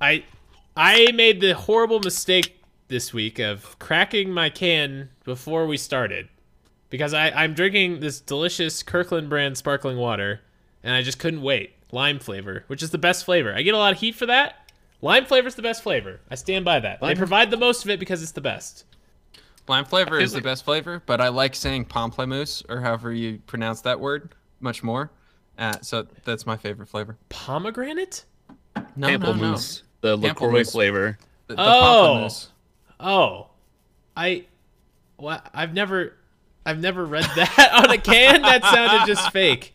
I I made the horrible mistake this week of cracking my can before we started because I, I'm drinking this delicious Kirkland brand sparkling water and I just couldn't wait. Lime flavor, which is the best flavor. I get a lot of heat for that. Lime flavor is the best flavor. I stand by that. They provide the most of it because it's the best. Lime flavor is like- the best flavor, but I like saying pamplemousse or however you pronounce that word much more. Uh, so that's my favorite flavor. Pomegranate? No, no, no. Pamplemousse, the LaCroix Pamplemousse. flavor. The, the Oh. Oh, I, what? I've never, I've never read that on a can. That sounded just fake.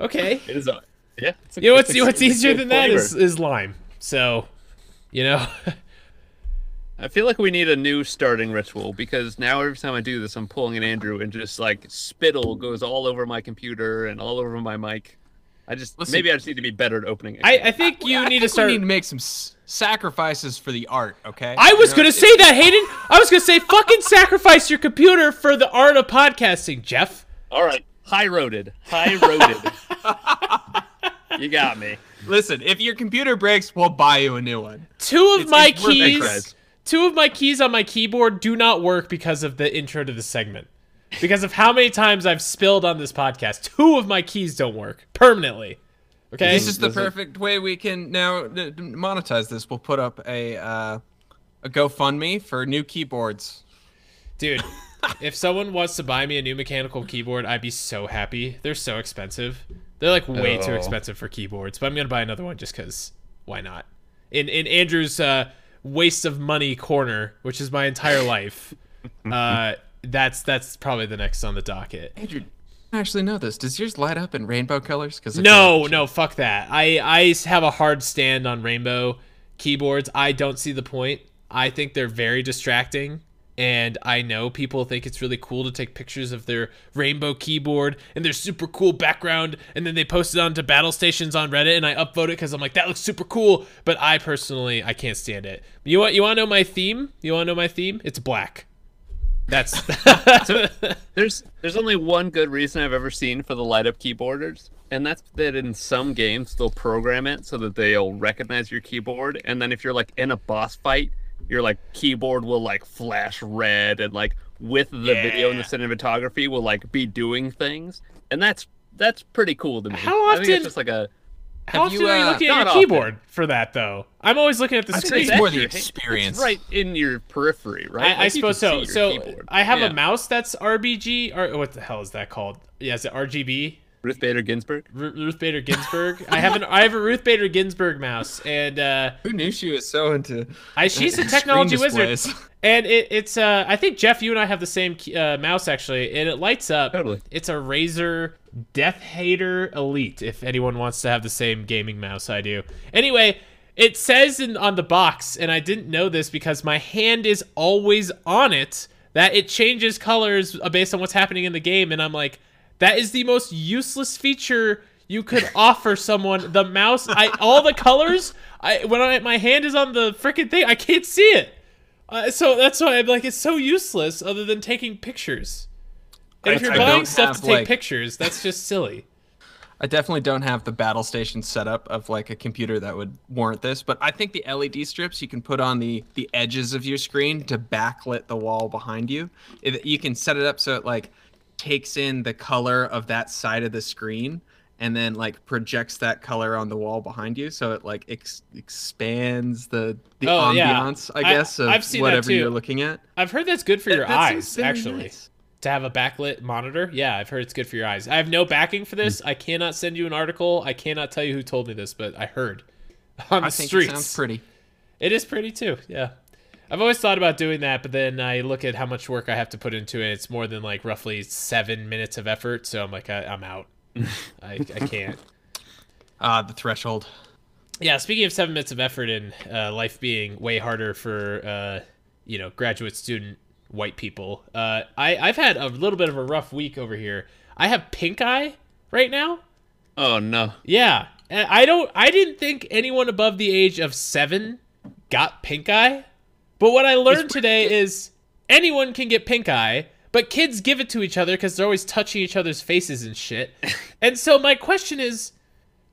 Okay. It is a yeah. It's a, You know what's a- what's easier good than that is is lime. So, you know, I feel like we need a new starting ritual because now every time I do this, I'm pulling an Andrew and just like spittle goes all over my computer and all over my mic. I just Listen- maybe I just need to be better at opening it. I I think you I need think to start. We need to make some s- sacrifices for the art. Okay. I was You know, gonna say that, Hayden. I was gonna say, fucking sacrifice your computer for the art of podcasting, Jeff. all right, high roaded, high roaded. you got me. Listen, if your computer breaks, we'll buy you a new one. Two of It's- my it's keys, two of my keys on my keyboard do not work because of the intro to the segment. Because of how many times I've spilled on this podcast, two of my keys don't work permanently. Okay, This is the perfect way we can now monetize this. We'll put up a uh, a GoFundMe for new keyboards. dude. if someone wants to buy me a new mechanical keyboard, I'd be so happy. They're so expensive. They're like way too Oh. expensive for keyboards, but I'm gonna buy another one just because. Why not? In in Andrew's uh, waste of money corner, which is my entire life. uh, that's that's probably the next on the docket. Andrew, I actually know this. Does yours light up in rainbow colors? Because No, no, fuck that. I I have a hard stand on rainbow keyboards. I don't see the point. I think they're very distracting. And I know people think it's really cool to take pictures of their rainbow keyboard and their super cool background, and then they post it onto battle stations on Reddit, and I upvote it because I'm like, that looks super cool. But I personally, I can't stand it. You want, you want to know my theme? You want to know my theme? It's black. That's There's there's only one good reason I've ever seen for the light up keyboarders, and that's that in some games they'll program it so that they'll recognize your keyboard, and then if you're like in a boss fight, your like keyboard will like flash red and like with the video and the cinematography will like be doing things, and that's that's pretty cool to me. How I think often- it's just like a How Have often you, are you uh, looking at not your often. keyboard for that, though? I'm always looking at the I'd say screen. it's more the It's experience. right in your periphery, right? I, I Like, you can suppose so. see So your keyboard. I have Yeah. a mouse that's RBG or what the hell is that called? Yeah, is it RGB? Ruth Bader Ginsburg. Ru- Ruth Bader Ginsburg. I have an I have a Ruth Bader Ginsburg mouse, and uh, Who knew she was so into? I she's a screen technology wizard, displays? And it, it's uh I think Jeff, you and I have the same uh, mouse actually, and it lights up. Totally. It's a Razer DeathAdder Elite. If anyone wants to have the same gaming mouse I do. Anyway, it says in, on the box, and I didn't know this because my hand is always on it. That it changes colors based on what's happening in the game, and I'm like, that is the most useless feature you could offer someone. The mouse, I all the colors. I when I my hand is on the freaking thing, I can't see it. Uh, so that's why I'm like, it's so useless. Other than taking pictures. And if you're I buying stuff have, to take like- pictures, that's just silly. I definitely don't have the battle station setup of like a computer that would warrant this, but I think the LED strips you can put on the the edges of your screen to backlit the wall behind you. It, you can set it up so it like takes in the color of that side of the screen and then like projects that color on the wall behind you so it like ex- expands the the Oh, ambiance I I- guess of I've seen whatever you're looking at. I've heard that's good for your That eyes, actually. nice. To have a backlit monitor. Yeah, I've heard it's good for your eyes. I have no backing for this. Mm. I cannot send you an article. I cannot tell you who told me this, but I heard on the I think streets. it sounds pretty. It is pretty too. Yeah. I've always thought about doing that, but then I look at how much work I have to put into it. It's more than like roughly seven minutes of effort. So I'm like, I, I'm out. I, I can't. Ah, the threshold. Yeah, speaking of seven minutes of effort and uh, life being way harder for uh, you know graduate student white people, uh, I I've had a little bit of a rough week over here. I have pink eye right now. Oh no. Yeah, I don't. I didn't think anyone above the age of seven got pink eye, but what I learned today is anyone can get pink eye. But kids give it to each other because they're always touching each other's faces and shit. and so my question is,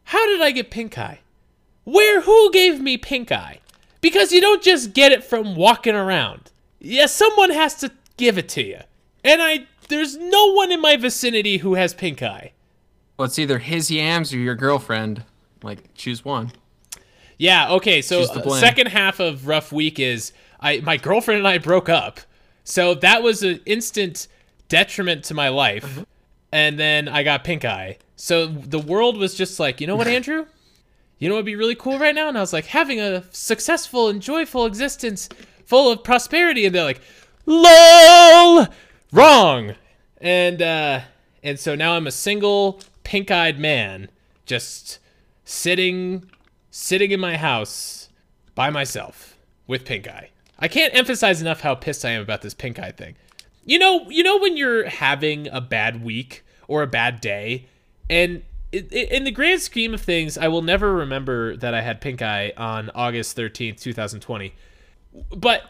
how did I get pink eye? where who gave me pink eye? Because you don't just get it from walking around. Yeah, someone has to give it to you. And I there's no one in my vicinity who has pink eye. Well, it's either his yams or your girlfriend. Like, choose one. Yeah, okay. So the second half of rough week is I my girlfriend and I broke up. So that was an instant detriment to my life. Mm-hmm. And then I got pink eye. So the world was just like, you know what, Andrew? You know what would be really cool right now? And I was like, having a successful and joyful existence full of prosperity. And they're like, LOL! Wrong. And uh and so now I'm a single pink-eyed man just sitting sitting in my house by myself with pink eye. I can't emphasize enough how pissed I am about this pink eye thing. You know, you know when you're having a bad week or a bad day, and in the grand scheme of things, I will never remember that I had pink eye on August thirteenth, two thousand twenty. But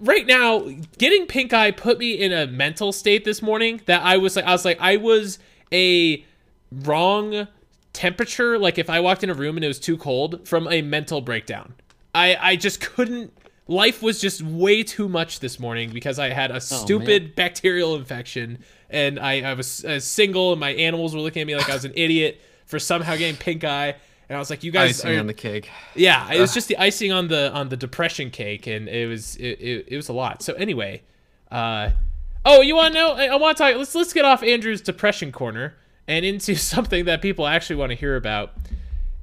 right now, getting pink eye put me in a mental state this morning that I was like, I was like, I was a wrong temperature. Like if I walked in a room and it was too cold, from a mental breakdown. I I just couldn't. Life was just way too much this morning because I had a stupid bacterial infection and I, I was uh, single and my animals were looking at me like I was an idiot for somehow getting pink eye. And I was like, you guys Icing are, on the cake. yeah, it was just the icing on the on the depression cake, and it was it, it, it was a lot. So anyway, uh, oh, you want to know? I, I want to talk. Let's let's get off Andrew's depression corner and into something that people actually want to hear about.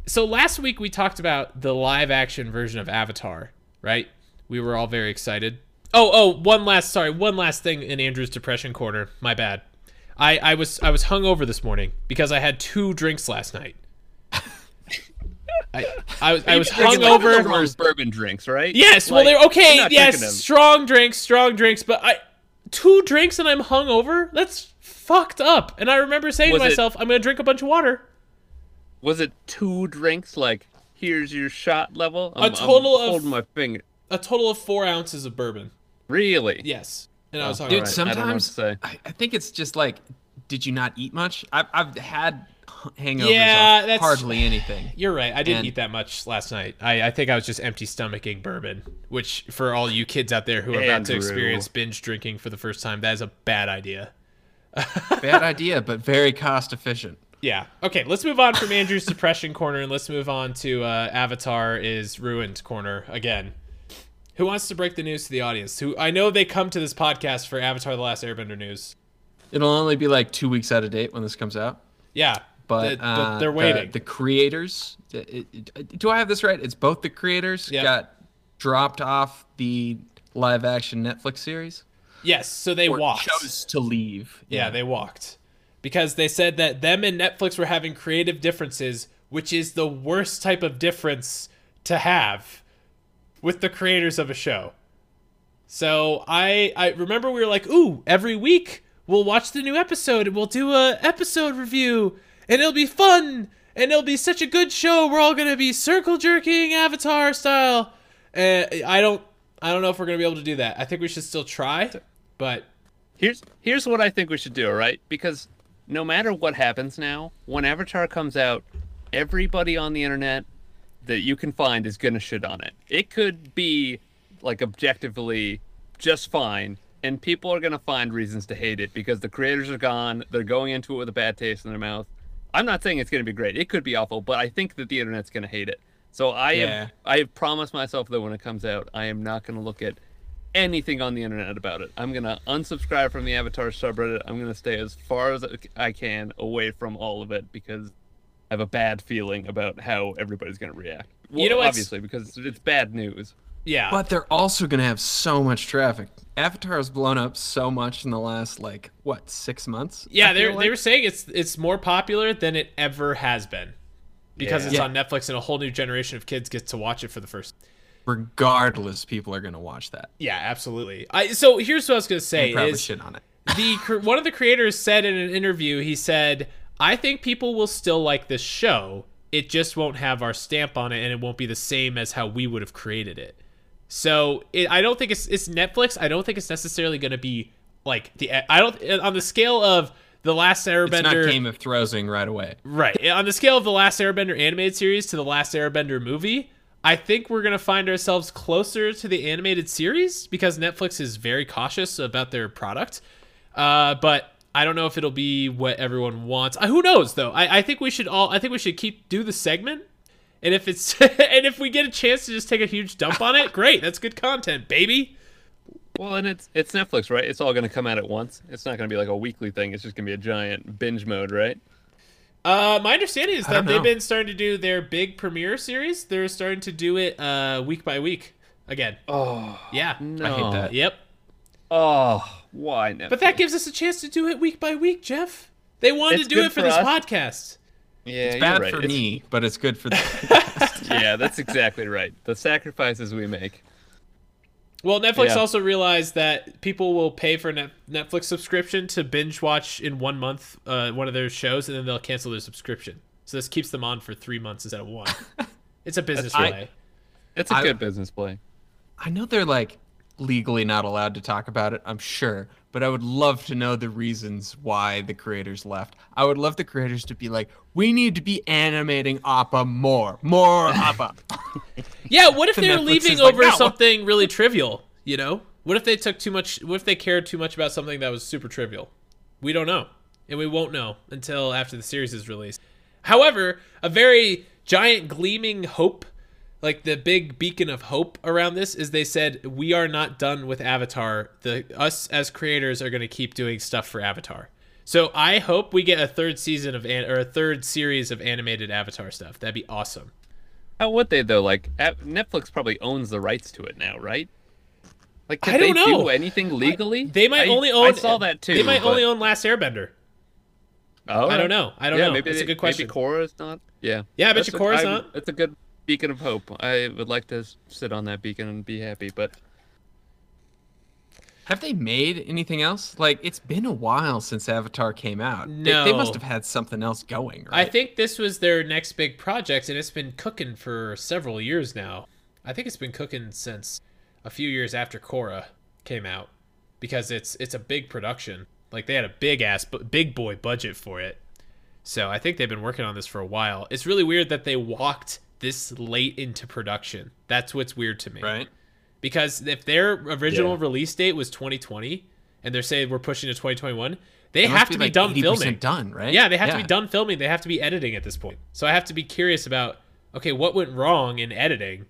So last week we talked about the live action version of Avatar, right? We were all very excited. Oh, oh, one last sorry, one last thing in Andrew's depression corner. My bad. I I was I was hungover this morning because I had two drinks last night. I I was I was hungover. wrong bourbon drinks, right? Yes, well they're okay. you're not drinking them. Yes, strong drinks, strong drinks, but I two drinks and I'm hungover. That's fucked up. And I remember saying Was to it- myself, I'm gonna drink a bunch of water. Was it two drinks? Like, here's your shot level. I'm, total I'm of- holding my finger. A total of four ounces of bourbon. Really? Yes, and I was Oh, hungover. Dude, Alright, I don't know what to sometimes say. I, I think it's just like, did you not eat much? I've, I've had hangovers Yeah, of that's- hardly anything. You're right. I didn't And- eat that much last night. I, I think I was just empty stomaching bourbon, which for all you kids out there who are about to experience binge drinking for the first time, that is a bad idea. Bad idea, but very cost efficient. Yeah. Okay, let's move on from Andrew's depression corner and let's move on to uh, Avatar is ruined corner again. Who wants to break the news to the audience? Who I know they come to this podcast for Avatar: The Last Airbender news. It'll only be like two weeks out of date when this comes out. Yeah, But, th- uh, they're the- waiting. The, creators, it- it- do I have this right? It's both the creators Yeah. got dropped off the live action Netflix series. yes, so they walked. chose to leave. Yeah, they walked because they said that them and Netflix were having creative differences, which is the worst type of difference to have with the creators of a show. So I I remember we were like, "Ooh, every week we'll watch the new episode and we'll do a episode review and it'll be fun and it'll be such a good show. We're all going to be circle jerking Avatar style." Uh, I don't I don't know if we're going to be able to do that. I think we should still try, but Here's here's what I think we should do, right? Because no matter what happens now, when Avatar comes out, everybody on the internet that you can find is gonna shit on it. It could be like objectively just fine, and people are gonna find reasons to hate it because the creators are gone. They're going into it with a bad taste in their mouth. I'm not saying it's gonna be great. It could be awful, but I think that the internet's gonna hate it. So I Yeah. have I have promised myself that when it comes out, I am not gonna look at anything on the internet about it. I'm gonna unsubscribe from the Avatar subreddit. I'm gonna stay as far as I can away from all of it because I have a bad feeling about how everybody's gonna react. Well, You know what's- obviously because it's bad news. yeah. But they're also going to have so much traffic. Avatar has blown up so much in the last, like, what, six months? Yeah, they feel they were saying it's it's more popular than it ever has been because Yeah. it's Yeah. on Netflix and a whole new generation of kids gets to watch it for the first. Regardless, people are going to watch that. Yeah, absolutely. I so here's what I was gonna say Probably is shit on it. the one of the creators said in an interview he said I think people will still like this show. It just won't have our stamp on it and it won't be the same as how we would have created it. So it, I don't think it's it's Netflix. I don't think it's necessarily going to be like the I don't on the scale of the Last Airbender. It's not Game of Throwsing right away. Right. On the scale of the Last Airbender animated series to the Last Airbender movie, I think we're going to find ourselves closer to the animated series because Netflix is very cautious about their product. Uh, but I don't know if it'll be what everyone wants. Uh, who knows though? I, I think we should all I think we should keep do the segment. And if it's and if we get a chance to just take a huge dump on it, great. That's good content, baby. Well, and it's it's Netflix, right? It's all going to come out at once. It's not going to be like a weekly thing. It's just going to be a giant binge mode, right? Uh, my understanding is that they've been starting to do their big premiere series. They're starting to do it uh week by week again. Oh Yeah. no! I hate that. Yep. Oh, why Netflix? But that gives us a chance to do it week by week, Jeff. They wanted It's to do it for for this us. podcast. yeah, It's bad right. for It's- me, but it's good for them. Yeah, that's exactly right. The sacrifices we make. Well, Netflix Yeah. also realized that people will pay for net Netflix subscription to binge watch in one month uh, one of their shows, and then they'll cancel their subscription. So this keeps them on for three months instead of one. it's a business I- way. It's a I- good business play. I know they're like legally not allowed to talk about it, I'm sure, but I would love to know the reasons why the creators left. I would love the creators to be like, we need to be animating Appa more, more Appa. Yeah, what if they're Netflix leaving like, over "No." something really trivial? You know, what if they took too much? What if they cared too much about something that was super trivial? We don't know, and we won't know until after the series is released. However, a very giant gleaming hope, like the big beacon of hope around this, is they said we are not done with Avatar. The us as creators are going to keep doing stuff for Avatar. So I hope we get a third season of an- or a third series of animated Avatar stuff. That'd be awesome. How would they though? Like Netflix probably owns the rights to it now, right? Like, can I don't they know. do anything legally? They might I- only own. I saw that too. They might but- only own Last Airbender. Oh, I don't know. I don't yeah, know. Maybe it's a good question. Maybe Korra's not. Yeah. Yeah, I bet That's you Korra's I- not. That's a good beacon of hope. I would like to sit on that beacon and be happy, but Have they made anything else? Like, it's been a while since Avatar came out. They- They, must have had something else going, I think this was their next big project, and it's been cooking for several years now. I think it's been cooking since a few years after Korra came out, because it's it's a big production. Like they had a big ass, big boy budget for it. So I think they've been working on this for a while. It's really weird that they walked this late into production. That's what's weird to me. right? because if their original Yeah. release date was 2020 and they're saying we're pushing to 2021 they It must have to be like done 80% filming done, right? yeah they have to be done filming they have to be editing at this point so i have to be curious about okay what went wrong in editing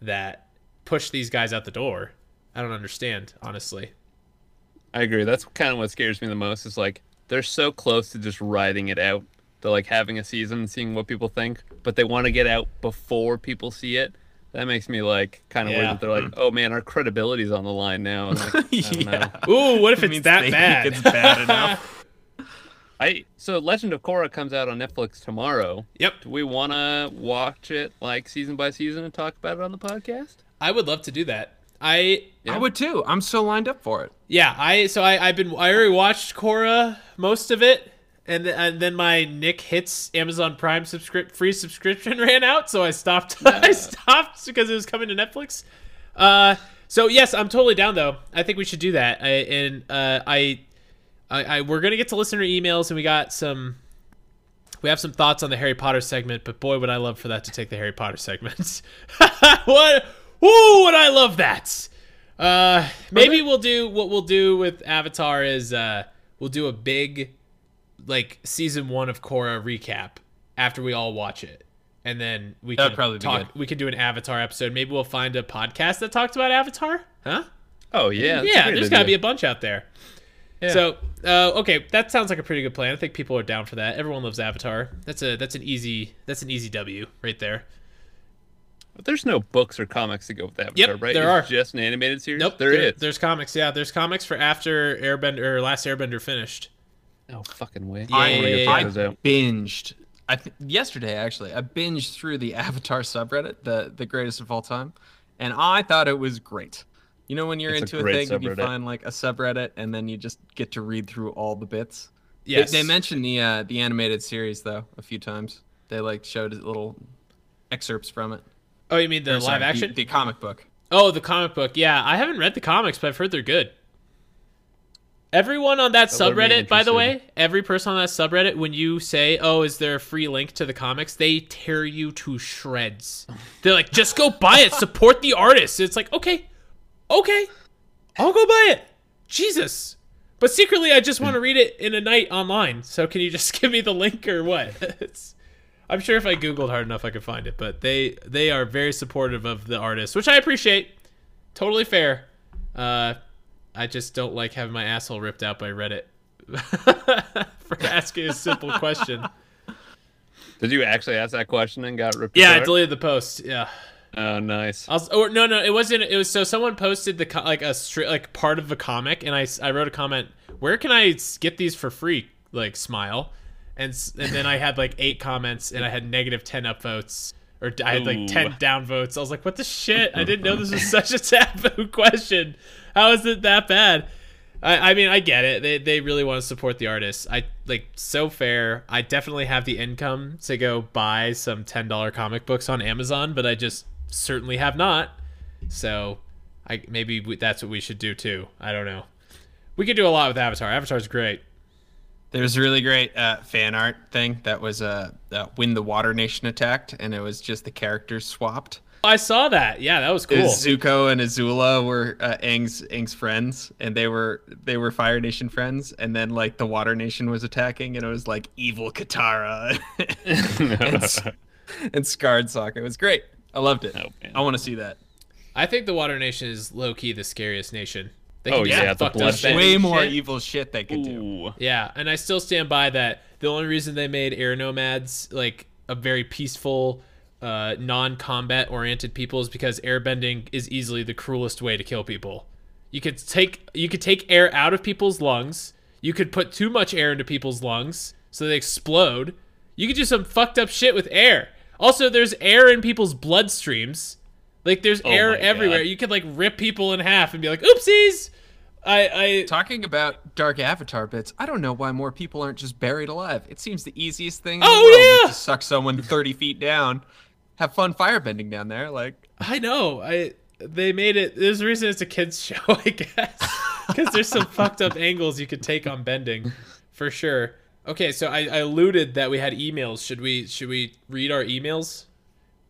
that pushed these guys out the door i don't understand honestly I agree. That's kind of what scares me the most. Is like they're so close to just riding it out. They're like having a season and seeing what people think, but they want to get out before people see it. That makes me like kind of Yeah. worried that they're like, oh man, our credibility's on the line now. And like, I don't know. yeah. ooh what if it's means that bad it's bad enough. I so Legend of Korra comes out on Netflix tomorrow. yep Do we want to watch it like season by season and talk about it on the podcast? i would love to do that i Yeah. I would too. I'm so lined up for it. Yeah, I so I I've been I already watched Korra most of it, and th- and then my Nick hits Amazon Prime subscript free subscription ran out, so I stopped. I stopped because it was coming to Netflix. Uh, so yes, I'm totally down though. I think we should do that. I, and uh, I, I, I we're gonna get to listener emails, and we got some. We have some thoughts on the Harry Potter segment, but boy, would I love for that to take the Harry Potter segment. what? Ooh, would I love that? Uh, maybe we'll do what we'll do with Avatar is uh, we'll do a big like season one of Korra recap after we all watch it, and then we That'd can probably talk. We could do an Avatar episode. Maybe we'll find a podcast that talks about Avatar. Huh? Oh yeah, yeah, there's got to be a bunch out there. Yeah. So, uh, okay, that sounds like a pretty good plan. I think people are down for that. Everyone loves Avatar. That's a that's an easy that's an easy W right there. But there's no books or comics to go with Avatar, Yep, right? there It's are. just an animated series. Nope, there is. There's comics. Yeah, there's comics for after Airbender or Last Airbender finished. No fucking way. Yeah, I wanna yeah, yeah, I binged. I th- yesterday actually. I binged through the Avatar subreddit, the the greatest of all time, and I thought it was great. You know when you're It's into a, great thing and you find like a subreddit and then you just get to read through all the bits. They- Yes. They, mentioned the uh, the animated series though a few times. They like showed little excerpts from it. Oh, you mean the Or, sorry, live action? the, the comic book. oh, the comic book. Yeah, I haven't read the comics, but I've heard they're good. Everyone on that That subreddit, by the way, every person on that subreddit, when you say, "Oh, is there a free link to the comics?" they tear you to shreds. They're like, "Just go buy it, support the artist." It's like, okay, okay, I'll go buy it. Jesus, but secretly, I just want to read it in a night online. So can you just give me the link or what? It's, I'm sure if I googled hard enough, I could find it. But they they are very supportive of the artist, which I appreciate. Totally fair. Uh, I just don't like having my asshole ripped out by Reddit for asking a simple question. Did you actually ask that question and got ripped Yeah, I deleted the post. Yeah. Oh, nice. I was, or no, no, it wasn't. It was so someone posted the like a straight like part of a comic, and I I wrote a comment. Where can I get these for free? Like smile, and and then I had like eight comments, and I had negative ten upvotes, or I had like ten downvotes. I was like, what the shit? I didn't know this was such a taboo question. How is it that bad? I, I mean, I get it. They, they really want to support the artists. I like so fair. I definitely have the income to go buy some ten dollar comic books on Amazon, but I just certainly have not. So, I maybe we, that's what we should do too. I don't know. We could do a lot with Avatar. Avatar's great. There's a really great uh, fan art thing that was uh, uh, when the Water Nation attacked, and it was just the characters swapped. I saw that. Yeah, that was cool. was Zuko and Azula were uh, Aang's Aang's friends, and they were they were Fire Nation friends, and then like the Water Nation was attacking, and it was like evil Katara and, and scarred Sokka. It was great. I loved it. Oh. I want to see that. I think the Water Nation is low key the scariest nation. They Oh, yeah, some the fucked up bloodshed. shit. Way more shit. evil shit they could do. Yeah, and I still stand by that. The only reason they made air nomads like a very peaceful, uh, non-combat oriented people is because airbending is easily the cruelest way to kill people. You could take you could take air out of people's lungs. You could put too much air into people's lungs so they explode. You could do some fucked up shit with air. Also, there's air in people's bloodstreams. Like there's oh air everywhere. God. You could like rip people in half and be like, "Oopsies." I I Talking about dark avatar bits, I don't know why more people aren't just buried alive. It seems the easiest thing in Oh, yeah! to suck someone 30 feet down. Have fun firebending down there. Like, I know. I they made it. There's a reason it's a kids show, I guess, because there's some fucked up angles you could take on bending, for sure. Okay, so I, I alluded that we had emails. Should we should we read our emails?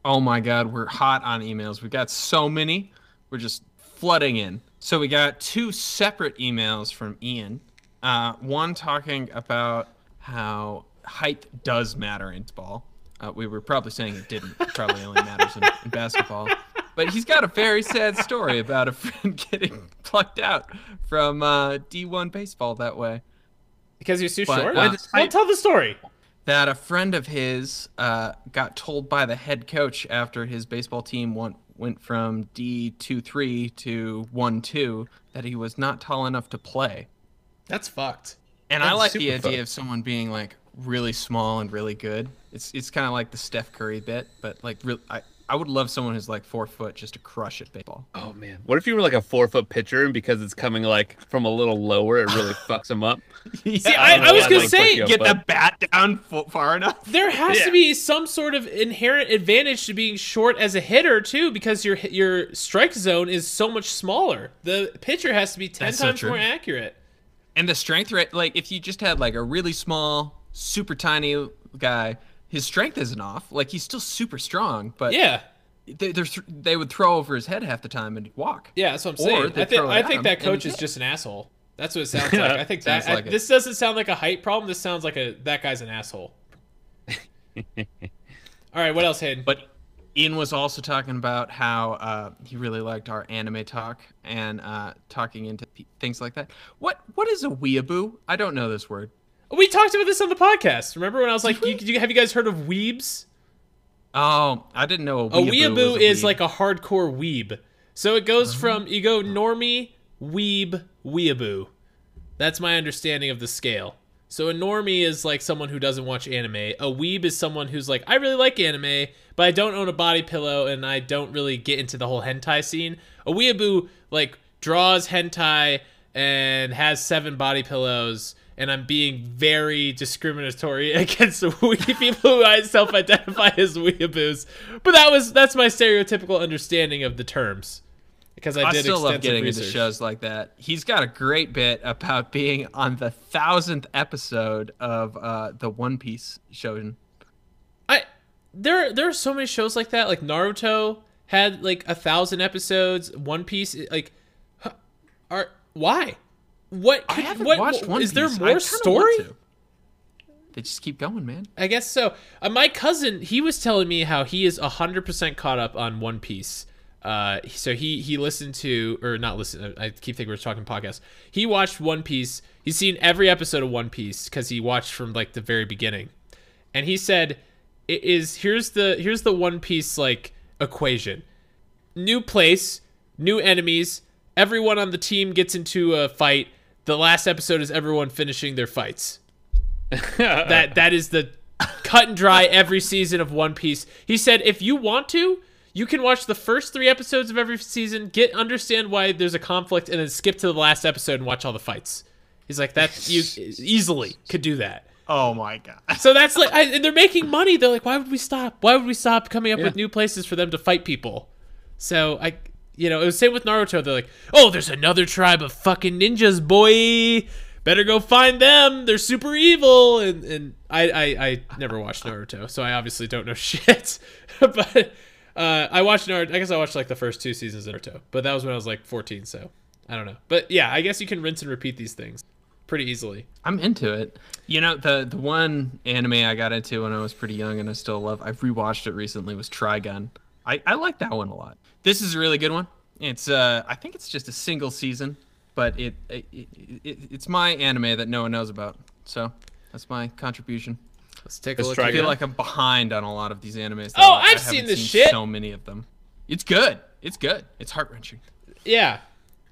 Oh my god, we're hot on emails. We've got so many. We're just flooding in. So we got two separate emails from Ian. Uh, one talking about how height does matter in ball. Uh, we were probably saying it didn't. It probably only matters in, in basketball. But he's got a very sad story about a friend getting plucked out from uh, D1 baseball that way. Because you're too But, short. uh, well, tell the story. That a friend of his uh, got told by the head coach after his baseball team went went from D two three to one two that he was not tall enough to play. That's fucked. And I like the idea fucked. of someone being like really small and really good. It's it's kind of like the Steph Curry bit, but like real. I I would love someone who's like four foot just to crush at baseball. Oh man, what if you were like a four foot pitcher and because it's coming like from a little lower, it really fucks him up? See, Yeah, I, I was gonna they say up, get but- the bat down fo- far enough. there has to be some sort of inherent advantage to being short as a hitter too, because your your strike zone is so much smaller. The pitcher has to be ten That's so times true. more accurate. And the strength rate, like if you just had like a really small, super tiny guy, his strength isn't off. Like he's still super strong, but Yeah. they, they're th- they would throw over his head half the time and walk. Yeah, that's what I'm Or saying. they I think I think that coach is just an asshole. That's what it sounds like. I think that like I- this doesn't sound like a height problem. This sounds like a that guy's an asshole. All right, what else, Hayden? But Ian was also talking about how uh, he really liked our anime talk and uh, talking into p- things like that. What what is a weeaboo? I don't know this word. We talked about this on the podcast. Remember when I was like, you, you, "Have you guys heard of weebs?" Oh, I didn't know a A weeaboo. weeaboo was a is weeb. like a hardcore weeb. So it goes uh-huh. from you go normie, weeb, weeaboo. That's my understanding of the scale. So a normie is like someone who doesn't watch anime. A weeb is someone who's like, I really like anime, but I don't own a body pillow and I don't really get into the whole hentai scene. A weeaboo like draws hentai and has seven body pillows. And I'm being very discriminatory against the wee people who I self-identify as weeaboos. But that was that's my stereotypical understanding of the terms. because I, I, did still love getting research. into shows like that. He's got a great bit about being on the thousandth episode of uh, the One Piece show. I there there are so many shows like that. Like Naruto had like a thousand episodes. One Piece like are why? What I could- haven't what, watched One Is there I more story? They just keep going, man. I guess so. Uh, my cousin, he was telling me how he is hundred percent caught up on One Piece. Uh, so he he listened to or not listen. I keep thinking we're talking podcast. He watched One Piece. He's seen every episode of One Piece because he watched from like the very beginning, and he said it is here's the here's the One Piece like equation. New place, new enemies. Everyone on the team gets into a fight. The last episode is everyone finishing their fights that that is the cut and dry every season of One Piece. He said if you want to, you can watch the first 3 episodes of every season, get understand why there's a conflict and then skip to the last episode and watch all the fights. He's like that you easily could do that. Oh my god. So that's like I, and they're making money. They're like why would we stop? Why would we stop coming up with new places for them to fight people? So I you know, it was same with Naruto. They're like, "Oh, there's another tribe of fucking ninjas, boy. Better go find them. They're super evil." And and I I, I never watched Naruto, so I obviously don't know shit. but uh, I watched Naruto. I guess I watched like the first two seasons of Naruto, but that was when I was like 14. So I don't know. But yeah, I guess you can rinse and repeat these things pretty easily. I'm into it. You know, the the one anime I got into when I was pretty young and I still love. I've rewatched it recently. Was Trigun. I I like that one a lot. This is a really good one. It's uh I think it's just a single season, but it, it, it it's my anime that no one knows about. So that's my contribution. Let's take a Let's look. I feel like I'm behind on a lot of these animes. Oh, I- I I've seen haven't this shit. So many of them. It's good. It's good. It's heart wrenching. Yeah.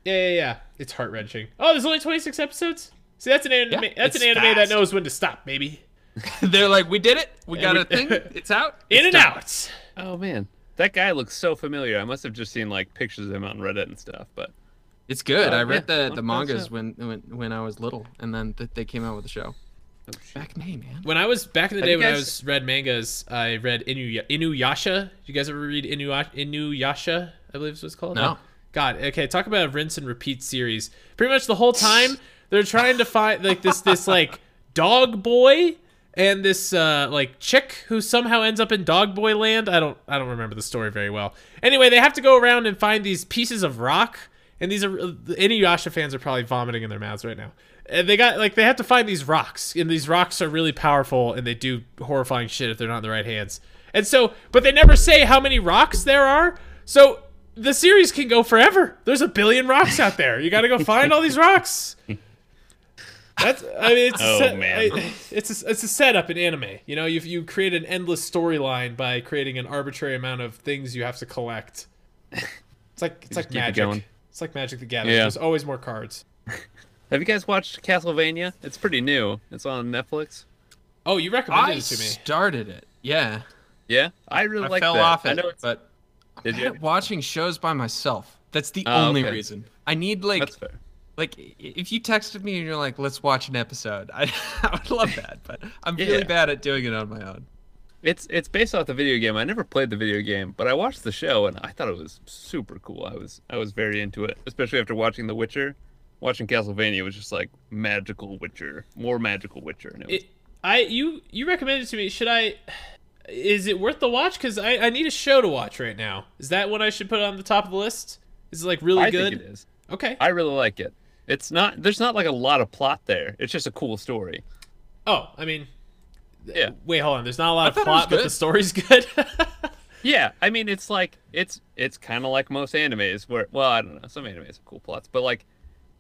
Yeah, yeah, yeah. It's heart wrenching. Oh, there's only 26 episodes? See, that's an anime. Yeah, that's an it's anime that knows when to stop, baby. They're like, we did it. We got we- a thing. It's out. In It's and done." out. Oh man, that guy looks so familiar. I must have just seen like pictures of him on Reddit and stuff. But It's good. Oh, I read yeah. the, the mangas when, when when I was little, and then th- they came out with the show. oh, shit. Back May, man. When I was back in the Have day you when I was read mangas, I read Inu Inuyasha. Did you guys ever read Inu Inuyasha? I believe is what it's called. No. God, okay. Talk about a rinse and repeat series. Pretty much the whole time they're trying to find like this this like dog boy and this uh like chick who somehow ends up in dog boy land. I don't I don't remember the story very well. Anyway, they have to go around and find these pieces of rock. And these are Inuyasha fans are probably vomiting in their mouths right now. And they got like they have to find these rocks, and these rocks are really powerful, and they do horrifying shit if they're not in the right hands. And so, but they never say how many rocks there are. So the series can go forever. There's a billion rocks out there. You got to go find all these rocks. That's I mean it's a Oh, set- man. I- it's a, it's a setup in anime. You know, you you create an endless storyline by creating an arbitrary amount of things you have to collect. It's like it's like keep it magic. It's like Magic the Gathering. Yeah. There's always more cards. Have you guys watched Castlevania? It's pretty new. It's on Netflix. Oh, you recommended I it to me. started it. Yeah, Yeah, I really I like fell that. off I it, know it's, but Did I'm you? bad watching shows by myself. That's the Oh, only okay. reason. I need like That's fair. Like if you texted me and you're like, let's watch an episode, I, I would love that. But I'm Yeah. really bad at doing it on my own. It's it's based off the video game. I never played the video game, but I watched the show and I thought it was super cool. I was I was very into it, especially after watching The Witcher. Watching Castlevania was just like magical Witcher, more magical Witcher. And it was, It, I you you recommended it to me. Should I? Is it worth the watch? Because I I need a show to watch right now. Is that what I should put on the top of the list? Is it like really I good? think it is. Okay. I really like it. It's not there's not like a lot of plot there. It's just a cool story. oh, I mean, Yeah. wait, hold on. There's not a lot of thought it was plot, but the story's good. Yeah, I mean it's like it's it's kind of like most animes where well I don't know some animes have cool plots but like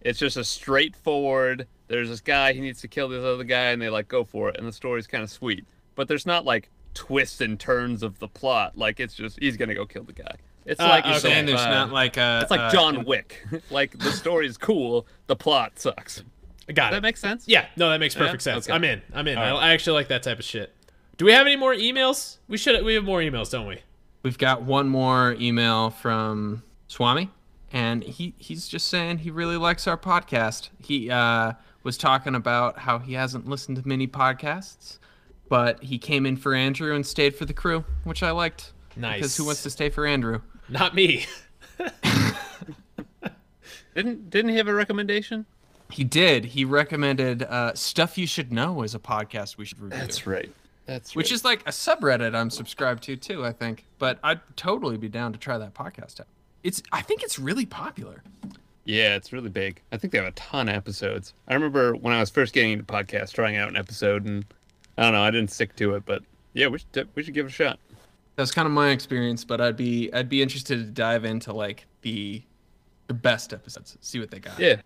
it's just a straightforward. There's this guy he needs to kill this other guy and they like go for it and the story's kind of sweet but there's not like twists and turns of the plot like it's just he's gonna go kill the guy. It's Uh, like okay. Saying there's uh, not like a. it's like uh, John Wick. like the story is cool, the plot sucks. I got That it. makes sense. Yeah, no, that makes perfect Yeah? sense. Okay. I'm in. I'm in. I, I actually like that type of shit. Do we have any more emails? We should. We have more emails, don't we? We've got one more email from Swami, and he he's just saying he really likes our podcast. He uh, was talking about how he hasn't listened to many podcasts, but he came in for Andrew and stayed for the crew, which I liked. Nice. Because who wants to stay for Andrew? Not me. Didn't didn't he have a recommendation? He did. He recommended uh, "Stuff You Should Know" as a podcast we should review. That's right. That's which is like a subreddit I'm subscribed to too. I think, but I'd totally be down to try that podcast out. It's I think it's really popular. Yeah, it's really big. I think they have a ton of episodes. I remember when I was first getting into podcasts, trying out an episode, and I don't know, I didn't stick to it, but yeah, we should we should give it a shot. That's kind of my experience, but I'd be I'd be interested to dive into like the the best episodes, see what they got. Yeah,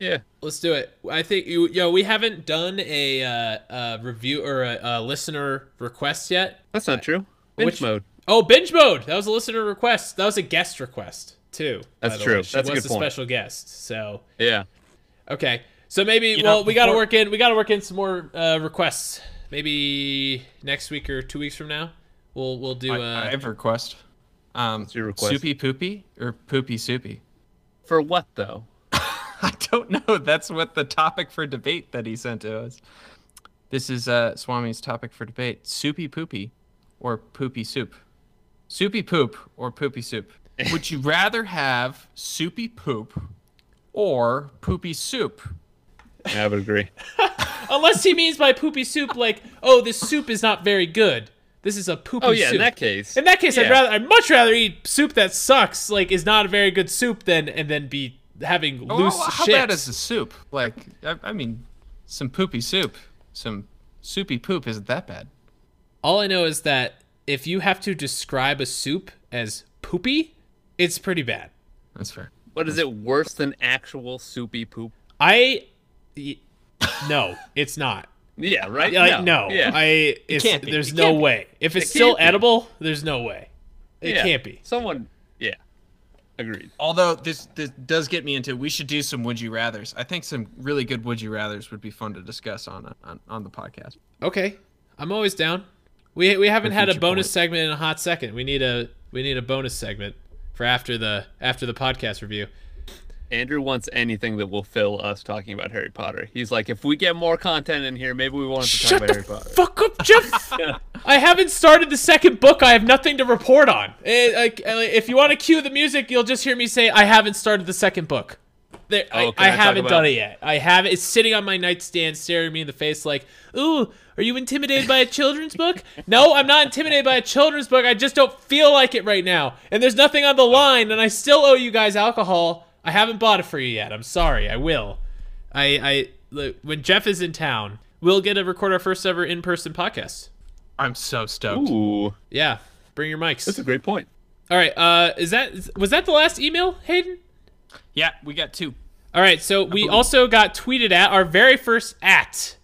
yeah. Let's do it. I think you, yo, we haven't done a, uh, a review or a, a listener request yet. That's not true. Binge Which- mode. Oh, binge mode. That was a listener request. That was a guest request too. That's true. way. She That's a good a point. special guest. So Yeah. okay. So maybe You well know, we got to before- work in we got to work in some more uh, requests. Maybe next week or two weeks from now. We'll we'll do. I, Uh, have a request. Um, What's your request? Soupy poopy or poopy soupy? For what though? I don't know. That's what the topic for debate that he sent to us. This is uh, Swami's topic for debate: soupy poopy or poopy soup. Soupy poop or poopy soup. Would you rather have soupy poop or poopy soup? I would agree. unless he means by poopy soup like, oh, this soup is not very good. This is a poopy Oh yeah, soup. in that case. In that case, I'd rather, I'd much rather eat soup that sucks, like is not a very good soup, than and then be having Oh, loose well, how shit. bad is the soup? Like, I, I mean, some poopy soup, some soupy poop isn't that bad. All I know is that if you have to describe a soup as poopy, it's pretty bad. That's fair. What is it worse than actual soupy poop? I, y- no, it's not. Yeah, right. Like no, Yeah. I. It's, can't be. There's It no can't be. way. If it's It still be. edible, there's no way. It Yeah. can't be. Someone. Yeah. Agreed. Although this this does get me into, we should do some would you rather's. I think some really good would you rather's would be fun to discuss on on, on the podcast. Okay, I'm always down. We we haven't had a bonus point. segment in a hot second. We need a we need a bonus segment for after the after the podcast review. Andrew wants anything that will fill us talking about Harry Potter. He's like, if we get more content in here, maybe we want to talk about Harry Potter. fuck up, Jeff. I haven't started the second book. I have nothing to report on. Eh, like, uh, if you want to cue the music, you'll just hear me say, "I haven't started the second book." There, I, Oh, can I, I haven't done it yet. I have It's sitting on my nightstand, staring me in the face, like, "Ooh, are you intimidated by a children's book?" No, I'm not intimidated by a children's book. I just don't feel like it right now. And there's nothing on the line, and I still owe you guys alcohol. I haven't bought it for you yet. I'm sorry. I will. I, I look, when Jeff is in town, we'll get to record our first ever in-person podcast. I'm so stoked. Ooh, Yeah, bring your mics. that's a great point. All right. Uh, is that was that the last email, Hayden? Yeah, we got two. All right. So we also got tweeted at our very first at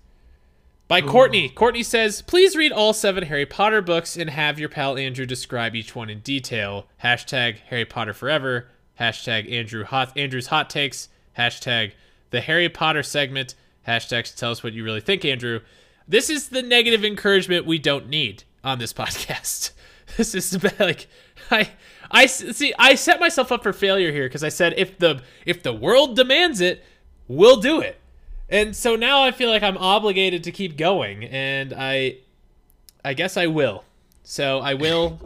by Courtney. Courtney says, "Please read all seven Harry Potter books and have your pal Andrew describe each one in detail." Hashtag Harry Potter forever. Hashtag Andrew hot Andrew's hot takes. Hashtag the Harry Potter segment. Hashtag tell us what you really think, Andrew. This is the negative encouragement we don't need on this podcast. This is about, like I see I set myself up for failure here because I said if the if the world demands it, we'll do it. And so now I feel like I'm obligated to keep going and I I guess I will. So I will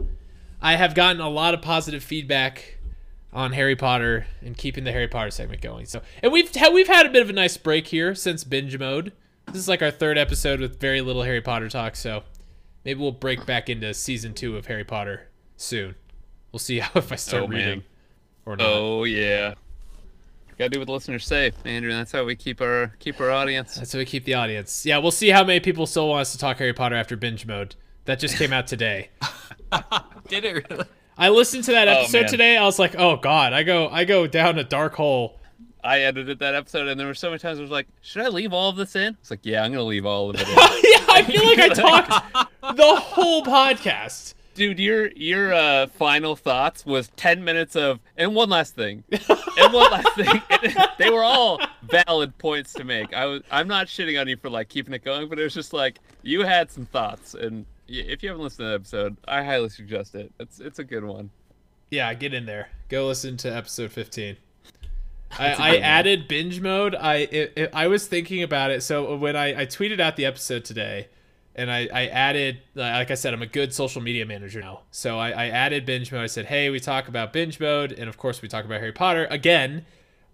I have gotten a lot of positive feedback on Harry Potter and keeping the Harry Potter segment going. So and we've had, we've had a bit of a nice break here since binge mode. This is like our third episode with very little Harry Potter talk, so maybe we'll break back into season 2 of Harry Potter soon. We'll see how if I start Oh, man. reading or not. Oh yeah. Gotta do what the listeners say, Andrew. That's how we keep our keep our audience. That's how we keep the audience. Yeah, we'll see how many people still want us to talk Harry Potter after binge mode. That just came out today. Did it really? I listened to that Oh, episode man. today. I was like, "Oh God, I go, I go down a dark hole." I edited that episode, and there were so many times I was like, "Should I leave all of this in?" It's like, "Yeah, I'm gonna leave all of it in." yeah, I feel like I talked the whole podcast. Dude, your your uh, final thoughts was ten minutes of, and one last thing, and one last thing. And they were all valid points to make. I was, I'm not shitting on you for like keeping it going, but it was just like you had some thoughts, and y- if you haven't listened to the episode, I highly suggest it. It's it's a good one. Yeah, get in there. Go listen to episode 15. I, one. added binge mode. I it, it- I was thinking about it. So when I, I tweeted out the episode today, and I, I added, like I said, I'm a good social media manager now. So I, I added binge mode. I said, hey, we talk about binge mode, and of course we talk about Harry Potter again.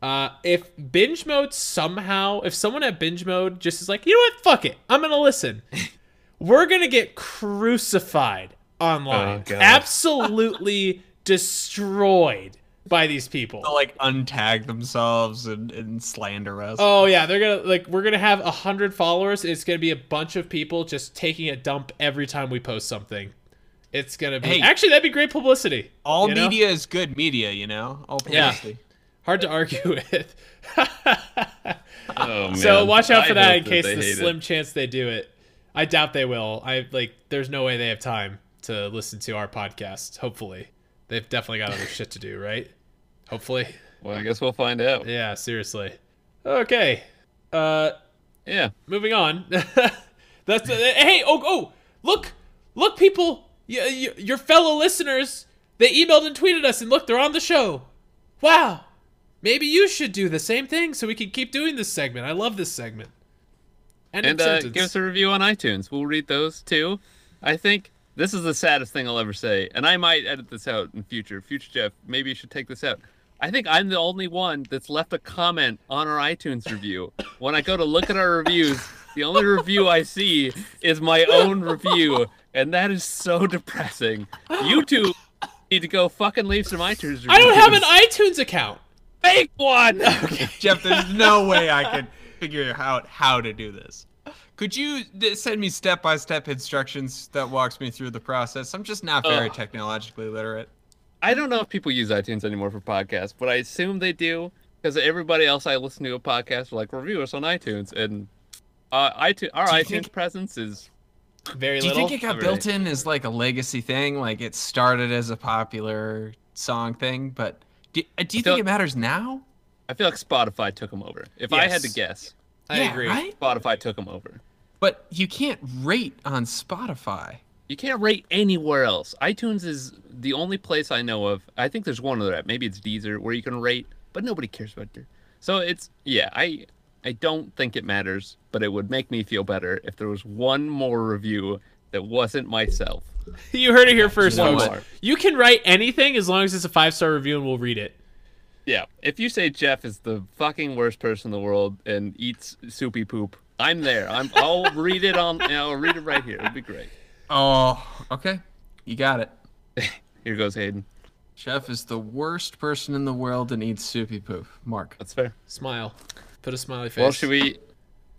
Uh, if binge mode somehow, if someone at binge mode just is like, you know what, fuck it, I'm gonna listen, we're gonna get crucified online, Oh, absolutely destroyed by these people. They'll like untag themselves and, and slander us. Oh yeah, they're gonna like we're gonna have a hundred followers. It's gonna be a bunch of people just taking a dump every time we post something. It's gonna be Hey. actually that'd be great publicity. All you know? media is good media, you know. All Yeah. hard to argue with. Oh, man. so watch out I for that hope in case the hate it. slim chance they do it. I doubt they will. I like there's no way they have time to listen to our podcast. Hopefully, they've definitely got other shit to do, right? Hopefully, Well, I guess we'll find out. yeah. Seriously. Okay. Uh, Yeah. moving on. That's hey oh oh look look people y- y- your fellow listeners they emailed and tweeted us and look they're on the show. Wow, maybe you should do the same thing so we can keep doing this segment. I love this segment. End And uh, give us a review on iTunes. We'll read those too. I think this is the saddest thing I'll ever say, and I might edit this out in future. Future Jeff, maybe you should take this out. I think I'm the only one that's left a comment on our iTunes review. When I go to look at our reviews, the only review I see is my own review, and that is so depressing. You two need to go fucking leave some iTunes reviews. I don't have an iTunes account. fake one. Jeff, there's no way I could figure out how to do this. Could you send me step by step instructions that walks me through the process? I'm just not very Ugh. technologically literate. I don't know if people use iTunes anymore for podcasts, but I assume they do because everybody else I listen to a podcast like review us on iTunes, and uh, iTunes our iTunes think- presence is Very little. Do you little. think it got built in as like a legacy thing? Like it started as a popular song thing, but do, uh, do you think it matters now? I feel like Spotify took them over. If I had to guess, I yeah, agree. Right? Spotify took them over. But you can't rate on Spotify. You can't rate anywhere else. iTunes is the only place I know of. I think there's one other app. Maybe it's Deezer where you can rate, but nobody cares about it. So it's yeah. I I don't think it matters, but it would make me feel better if there was one more review that wasn't myself. You heard it here first, folks. You can write anything as long as it's a five star review and we'll read it. Yeah, if you say Jeff is the fucking worst person in the world and eats soupy poop, I'm there. I'm. I'll read it on. I'll read it right here. It'd be great. Oh, okay. You got it. Here goes Hayden. Jeff is the worst person in the world and eats soupy poop. Mark. That's fair. Smile. Put a smiley face. Well, should we?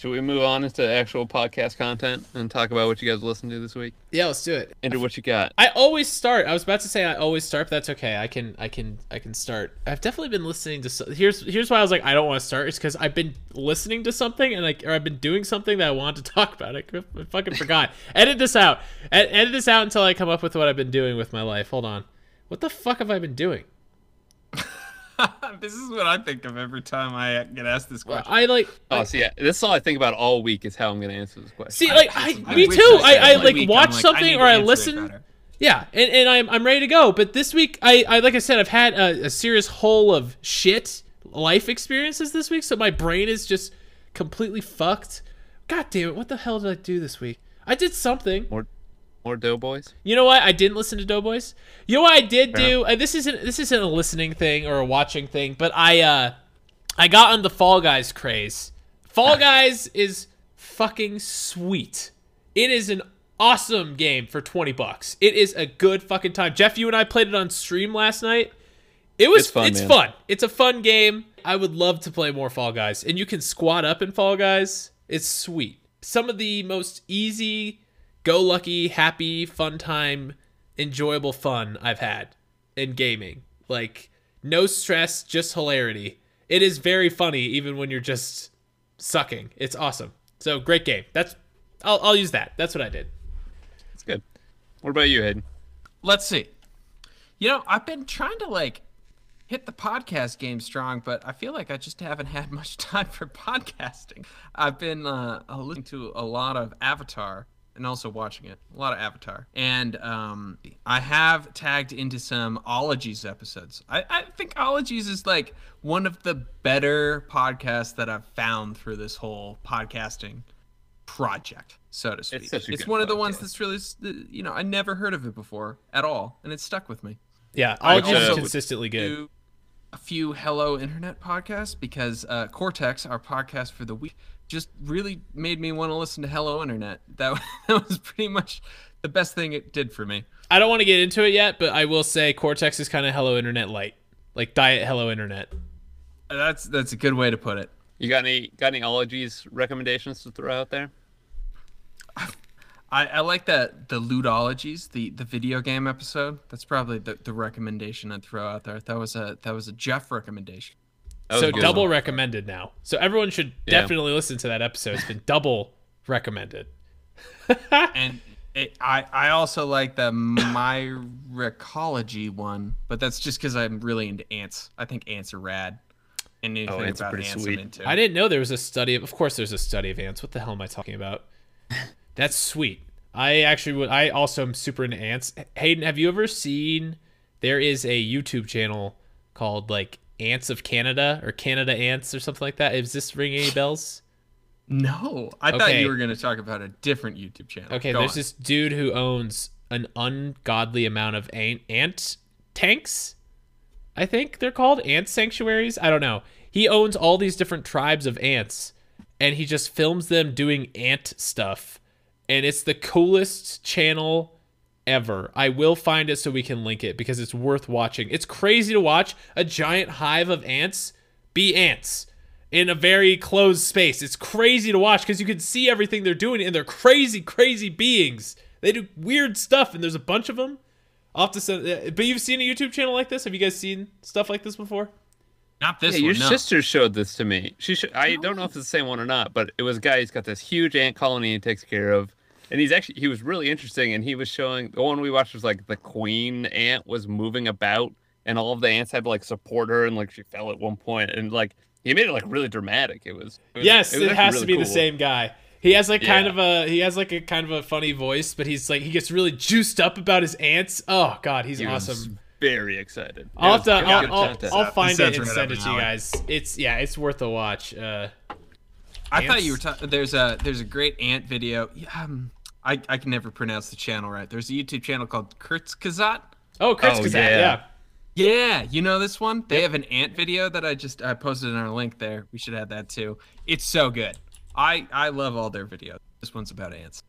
Should we move on into actual podcast content and talk about what you guys listened to this week? Yeah, let's do it. Andrew, what you got? I always start. I was about to say I always start, but that's okay. I can, I can, I can start. I've definitely been listening to. so- Here's, here's why I was like, I don't want to start. It's because I've been listening to something and like, or I've been doing something that I wanted to talk about. I, I fucking forgot. edit this out. Ed, edit this out until I come up with what I've been doing with my life. Hold on. What the fuck have I been doing? this is what I think of every time I get asked this question. I like. Oh, see, yeah, this is all I think about all week is how I'm going to answer this question. See, like, I, I me too. I I, I like week, watch like, something need or I listen. Yeah, and, and I'm I'm ready to go. But this week, I, I like I said, I've had a, a serious hole of shit life experiences this week, so my brain is just completely fucked. God damn it! What the hell did I do this week? I did something. more, more Doughboys. You know what? I didn't listen to Doughboys. You know what I did Fair do? Uh, this isn't this isn't a listening thing or a watching thing, but I uh I got on the Fall Guys craze. Fall Guys is fucking sweet. It is an awesome game for 20 bucks. It is a good fucking time. Jeff, you and I played it on stream last night. It was It's fun, it's fun. It's a fun game. I would love to play more Fall Guys. And you can squat up in Fall Guys. It's sweet. Some of the most easy, go lucky, happy, fun time, enjoyable fun I've had in gaming. Like no stress, just hilarity. It is very funny even when you're just sucking. It's awesome. So great game. That's I'll I'll use that. That's what I did. That's good. What about you, Hayden? Let's see. You know, I've been trying to like hit the podcast game strong, but I feel like I just haven't had much time for podcasting. I've been uh, uh, listening to a lot of Avatar and also watching it, a lot of Avatar, and um, I have tagged into some Ologies episodes. I, I think Ologies is like one of the better podcasts that I've found through this whole podcasting project, so to speak. such a it's good one of the ones that's really, you know, I never heard of it before at all, and it stuck with me. Yeah, I Ologies is consistently good. Do- a few Hello Internet podcasts because uh, Cortex, our podcast for the week, just really made me want to listen to Hello Internet. That, that was pretty much the best thing it did for me. I don't want to get into it yet, but I will say Cortex is kind of Hello Internet light, like diet Hello Internet. Uh, that's that's a good way to put it. You got any got any ologies recommendations to throw out there? I, I like that the Ludologies, the the video game episode. That's probably the, the recommendation I'd throw out there. That was a that was a Jeff recommendation. That was So a good double one. recommended now. So everyone should Yeah. definitely listen to that episode. It's been double recommended. And it, I I also like the Myrmecology one, but that's just because I'm really into ants. I think ants are rad. And anything Oh, ants are pretty ants sweet. I'm into. I didn't know there was a study of. Of course, there's a study of ants. What the hell am I talking about? That's sweet. I actually would. I also am super into ants. Hayden, have you ever seen? There is a YouTube channel called like Ants of Canada or Canada Ants or something like that. Is this ring any bells? No, I thought you were going to talk about a different YouTube channel. Okay, Go there's on. this dude who owns an ungodly amount of ant, ant tanks. I think they're called ant sanctuaries. I don't know. He owns all these different tribes of ants, and he just films them doing ant stuff. And it's the coolest channel ever. I will find it so we can link it because it's worth watching. It's crazy to watch a giant hive of ants be ants in a very closed space. It's crazy to watch because you can see everything they're doing and they're crazy, crazy beings. They do weird stuff and there's a bunch of them. I'll have to send, uh, but you've seen a YouTube channel like this? Have you guys seen stuff like this before? not this Yeah, your. No. sister showed this to me. She sh- I don't know if it's the same one or not, but it was a guy who's got this huge ant colony he takes care of. And he's actually he was really interesting and he was showing the one we watched was like the queen ant was moving about and all of the ants had to like support her and like she fell at one point and like he made it like really dramatic. It was, it was Yes, was it actually has to really be the same guy. He has like kind Yeah. of a he has like a kind of a funny voice, but he's like he gets really juiced up about his ants. Oh god, he's He awesome. very excited. I'll have to was- it I'll, I'll, content. I'll find it and send up it to you guys. It's yeah, it's worth a watch. Uh I thought you were. talking. There's a there's a great ant video. Yeah, Um, I I can never pronounce the channel right. There's a YouTube channel called Kurzgesagt. oh, Chris Oh, Kazat, yeah. yeah. Yeah, you know this one. They have an ant video that I just I posted in our link there. We should add that too. It's so good. I I love all their videos. This one's about ants.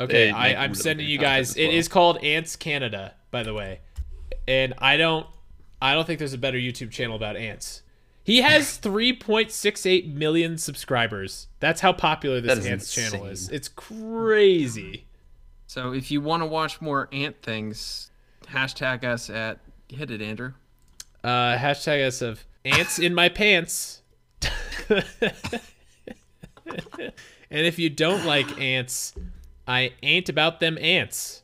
Okay, They I, I'm really sending you guys. as It well. is called Ants Canada, by the way, and I don't, I don't think there's a better YouTube channel about ants. He has 3.68 million subscribers. That's how popular this That is ants channel is. It's crazy. So if you want to watch more ant things, hashtag us at hit it, Andrew. Uh, hashtag us of ants in my pants. and if you don't like ants, I ain't about them ants.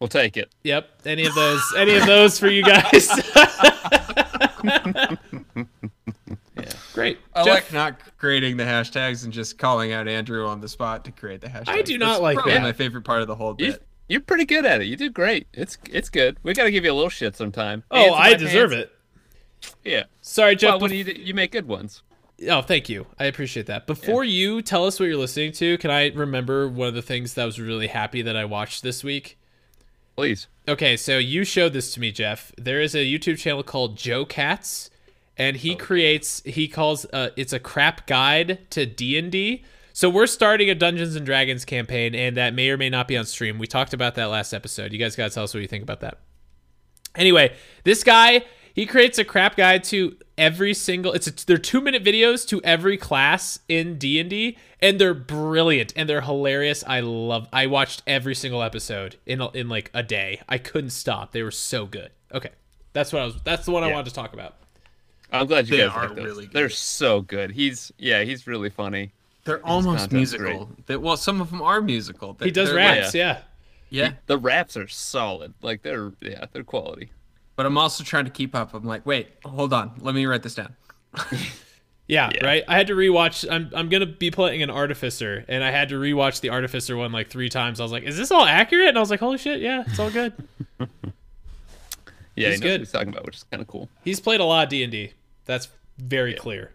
We'll take it. Yep, any of those, any of those for you guys. Yeah, great. I Jeff, like not creating the hashtags and just calling out Andrew on the spot to create the hashtags. I do not That's like probably that. My favorite part of the whole You, bit. you're pretty good at it. You did great. It's it's good. We got to give you a little shit sometime. oh, I deserve pants. it. Yeah. Sorry, Jeff. Well, when bef- you d- you make good ones. oh, thank you. I appreciate that. Before you tell us what you're listening to, can I remember one of the things that I was really happy that I watched this week? Please. Okay, so you showed this to me, Jeff. There is a YouTube channel called Joe Cats, and he creates he calls uh, it's a crap guide to D and D. So we're starting a Dungeons and Dragons campaign, and that may or may not be on stream. We talked about that last episode. You guys gotta tell us what you think about that. Anyway, this guy he creates a crap guide to every single. It's a, they're two minute videos to every class in D and D, and they're brilliant and they're hilarious. I love. I watched every single episode in in like a day. I couldn't stop. They were so good. Okay, that's what I was. That's the one I wanted to talk about. I'm glad you They guys are like those. really good. They're so good. He's yeah, he's really funny. They're almost musical. They, well, some of them are musical. They, He does they're raps. like- yeah. yeah, The raps are solid. Like they're yeah, they're quality. But I'm also trying to keep up. I'm like, wait, hold on. Let me write this down. Yeah, Yeah. right. I had to rewatch. I'm I'm gonna be playing an artificer, and I had to rewatch the artificer one like three times. I was like, "Is this all accurate?" And I was like, "Holy shit, yeah, it's all good." Yeah, He's he good. what he's talking about, which is kind of cool. He's played a lot of D and D. That's very clear.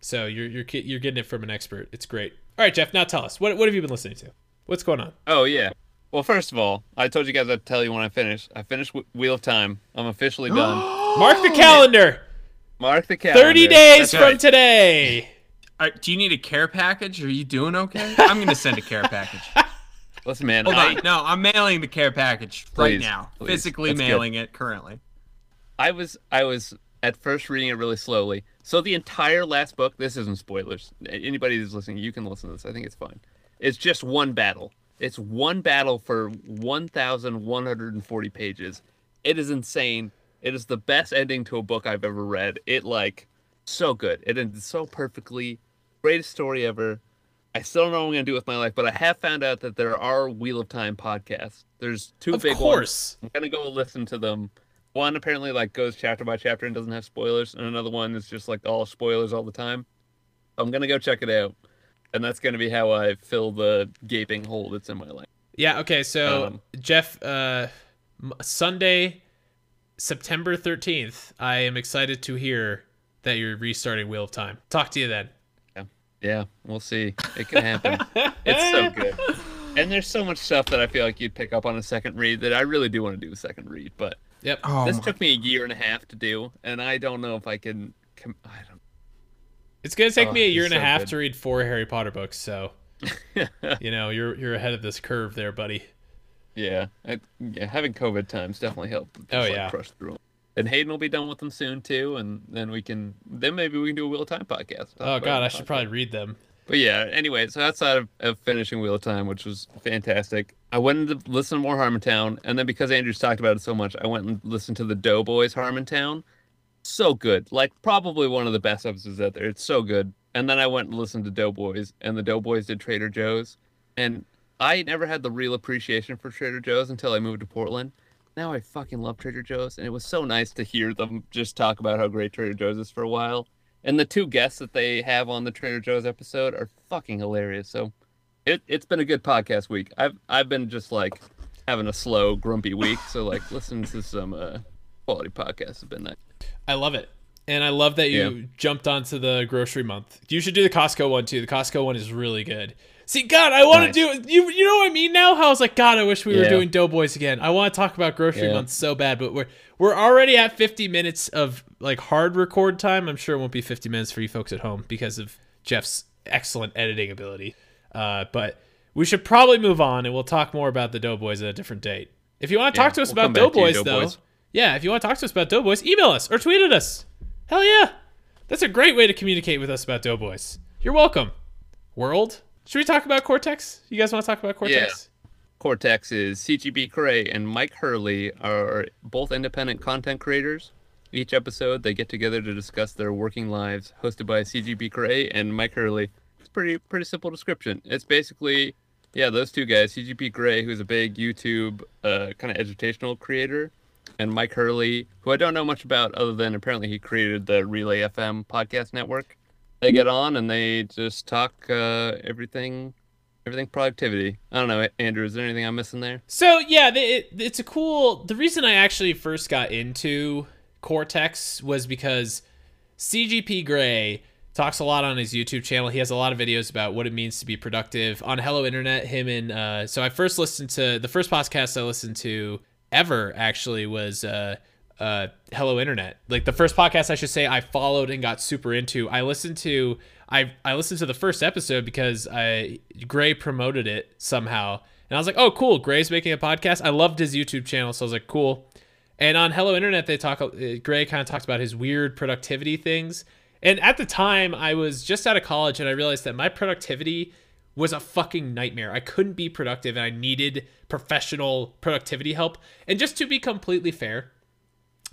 So you're you're you're getting it from an expert. It's great. All right, Jeff. Now tell us what what have you been listening to? What's going on? Oh yeah. Well, first of all, I told you guys I'd tell you when I finish. I finished Wh- Wheel of Time. I'm officially done. Mark the calendar. Mark the calendar. 30 days That's from right. today. All right, do you need a care package? Are you doing okay? I'm gonna send a care package. Listen, man. Hold I, on. No, I'm mailing the care package right now. please. Physically That's good. mailing it currently. I was I was at first reading it really slowly. So the entire last book, this isn't spoilers. Anybody who's listening, you can listen to this. I think it's fine. It's just one battle. It's one battle for 1,140 pages. It is insane. It is the best ending to a book I've ever read. It like so good. It ended so perfectly. Greatest story ever. I still don't know what I'm gonna do with my life, but I have found out that there are Wheel of Time podcasts. There's two Of big ones. course. I'm gonna go listen to them. One apparently like goes chapter by chapter and doesn't have spoilers, and another one is just like all spoilers all the time. I'm gonna go check it out, and that's gonna be how I fill the gaping hole that's in my life. Yeah, okay, so Um, Jeff uh Sunday September 13th, I am excited to hear that you're restarting Wheel of Time. Talk to you then. Yeah, Yeah. we'll see. It can happen. it's so good, and there's so much stuff that I feel like you'd pick up on a second read that I really do want to do a second read, but Yep. Oh, this my- took me a year and a half to do, and I don't know if I can. I don't. It's going to take Oh, me a year and a half good. to read four Harry Potter books, so you know, you're you're ahead of this curve there, buddy. Yeah, I, yeah, having COVID times definitely helped. Just, Oh, like, yeah. crush through 'em. And Hayden will be done with them soon too, and then we can then maybe we can do a Wheel of Time podcast. Oh god, I should podcast. probably read them. But yeah, anyway, so outside of, of finishing Wheel of Time, which was fantastic, I went to listen to more Harmontown, and then because Andrew's talked about it so much, I went and listened to the Doughboys Harmontown. So good, like probably one of the best episodes out there. It's so good. And then I went and listened to Doughboys, and the Doughboys did Trader Joe's, and I never had the real appreciation for Trader Joe's until I moved to Portland. Now I fucking love Trader Joe's, and it was so nice to hear them just talk about how great Trader Joe's is for a while. And the two guests that they have on the Trader Joe's episode are fucking hilarious. So it it's been a good podcast week. I've I've been just like having a slow, grumpy week. So like listening to some uh, quality podcasts has been nice. I love it. And I love that you Yeah. jumped onto the grocery month. You should do the Costco one too. The Costco one is really good. See, God, I want Nice. to do you. You know what I mean now? How I was like, God, I wish we were doing Doughboys again. I want to talk about grocery Yeah. month so bad, but we're we're already at 50 minutes of like hard record time. I'm sure it won't be 50 minutes for you folks at home because of Jeff's excellent editing ability. Uh, but we should probably move on, and we'll talk more about the Doughboys at a different date. If you want to Yeah, talk to us we'll about come to you, Doughboys, though, Doughboys. Yeah, if you want to talk to us about Doughboys, email us or tweet at us. Hell yeah. That's a great way to communicate with us about Doughboys. You're welcome. World? Should we talk about Cortex? You guys want to talk about Cortex? Yeah. Cortex is CGP Grey and Mike Hurley are both independent content creators. Each episode, they get together to discuss their working lives, hosted by CGP Grey and Mike Hurley. It's pretty pretty simple description. It's basically, yeah, those two guys, CGP Grey, who's a big YouTube uh, kind of educational creator, and Mike Hurley, who I don't know much about other than apparently he created the Relay FM podcast network. They get on and they just talk uh, everything everything productivity. I don't know, Andrew. Is there anything I'm missing there? So yeah, it, it's a cool. The reason I actually first got into Cortex was because CGP Grey talks a lot on his YouTube channel. He has a lot of videos about what it means to be productive on Hello Internet. Him and uh, so I first listened to the first podcast I listened to ever actually was uh, uh, Hello Internet. Like the first podcast I should say I followed and got super into. I listened to I I listened to the first episode because I Gray promoted it somehow. And I was like, "Oh, cool! Gray's making a podcast." I loved his YouTube channel, so I was like, "Cool." And on Hello Internet, they talk. uh, Gray kind of talks about his weird productivity things. And at the time, I was just out of college, and I realized that my productivity was a fucking nightmare. I couldn't be productive, and I needed professional productivity help. And just to be completely fair,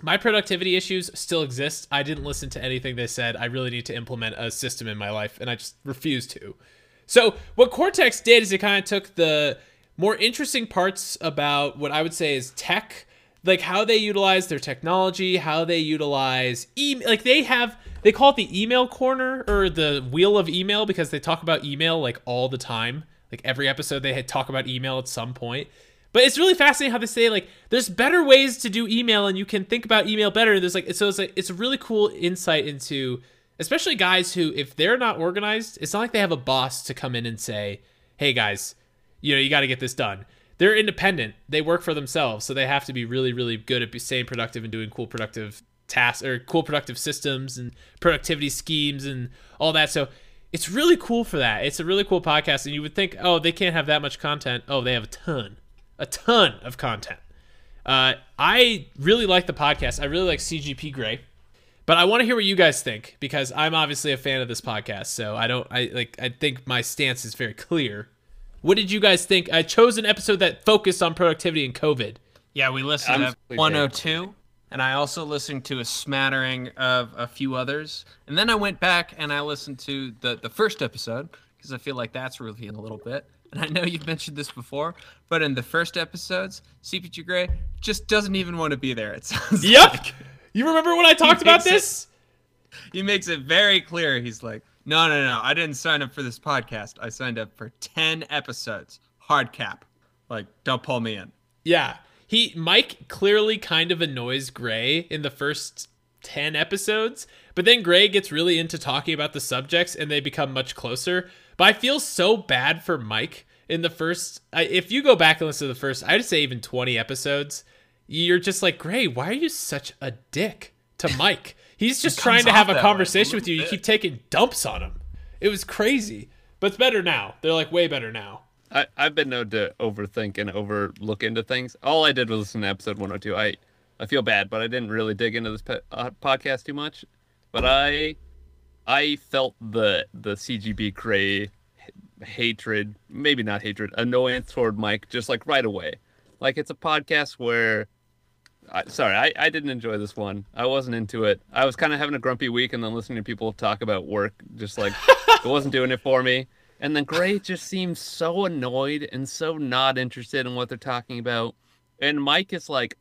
my productivity issues still exist. I didn't listen to anything they said. I really need to implement a system in my life, and I just refuse to. So, what Cortex did is it kind of took the more interesting parts about what I would say is tech, like how they utilize their technology, how they utilize email. Like they have, they call it the email corner or the wheel of email because they talk about email like all the time. Like every episode, they had talk about email at some point. But it's really fascinating how they say like there's better ways to do email and you can think about email better. And there's like so it's like it's a really cool insight into especially guys who if they're not organized, it's not like they have a boss to come in and say, "Hey guys, you know, you got to get this done." They're independent. They work for themselves, so they have to be really really good at staying productive and doing cool productive tasks or cool productive systems and productivity schemes and all that. So it's really cool for that. It's a really cool podcast, and you would think, oh, they can't have that much content. Oh, they have a ton, a ton of content. Uh, I really like the podcast. I really like CGP Grey, but I want to hear what you guys think because I'm obviously a fan of this podcast. So I don't, I like, I think my stance is very clear. What did you guys think? I chose an episode that focused on productivity and COVID. Yeah, we listened I'm to completely 102, and I also listened to a smattering of a few others. And then I went back and I listened to the, the first episode because I feel like that's revealing a little bit. And I know you've mentioned this before, but in the first episodes, CGP Grey just doesn't even want to be there. It sounds Yep. like. You remember when I talked about it- this? He makes it very clear. He's like, no, no, no. I didn't sign up for this podcast. I signed up for 10 episodes. Hard cap. Like, don't pull me in. Yeah. He Mike clearly kind of annoys Gray in the first 10 episodes, but then Gray gets really into talking about the subjects and they become much closer. But I feel so bad for Mike in the first I, if you go back and listen to the first, I'd say even 20 episodes, you're just like, "Gray, why are you such a dick to Mike?" He's just trying to have a way, conversation a with you. You keep taking dumps on him. It was crazy. But it's better now. They're like way better now. I, I've been known to overthink and overlook into things. All I did was listen to episode 102. I, I feel bad, but I didn't really dig into this pe- uh, podcast too much. But I, I felt the the CGP Grey h- hatred, maybe not hatred, annoyance toward Mike just like right away. Like it's a podcast where, I, sorry, I, I didn't enjoy this one. I wasn't into it. I was kind of having a grumpy week, and then listening to people talk about work, just like it wasn't doing it for me. And then Gray just seems so annoyed and so not interested in what they're talking about. And Mike is like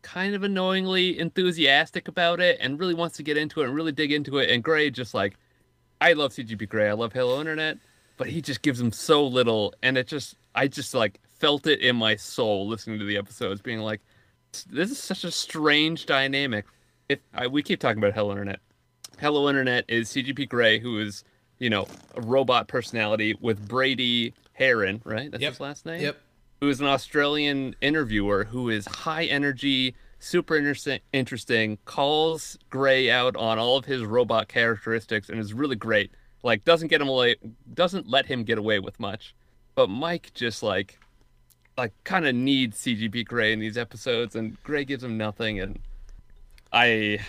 kind of annoyingly enthusiastic about it and really wants to get into it and really dig into it. And Gray just like, I love CGP Grey. I love Hello Internet, but he just gives him so little. And it just, I just like felt it in my soul listening to the episodes, being like, this is such a strange dynamic. If I, we keep talking about Hello Internet, Hello Internet is CGP Grey, who is, you know, a robot personality with Brady Haran, right? That's Yep. his last name? Yep. Who is an Australian interviewer who is high energy, super interesting, interesting, calls Gray out on all of his robot characteristics and is really great. Like doesn't get him away doesn't let him get away with much. But Mike just like like kind of needs CGP Grey in these episodes and Gray gives him nothing and I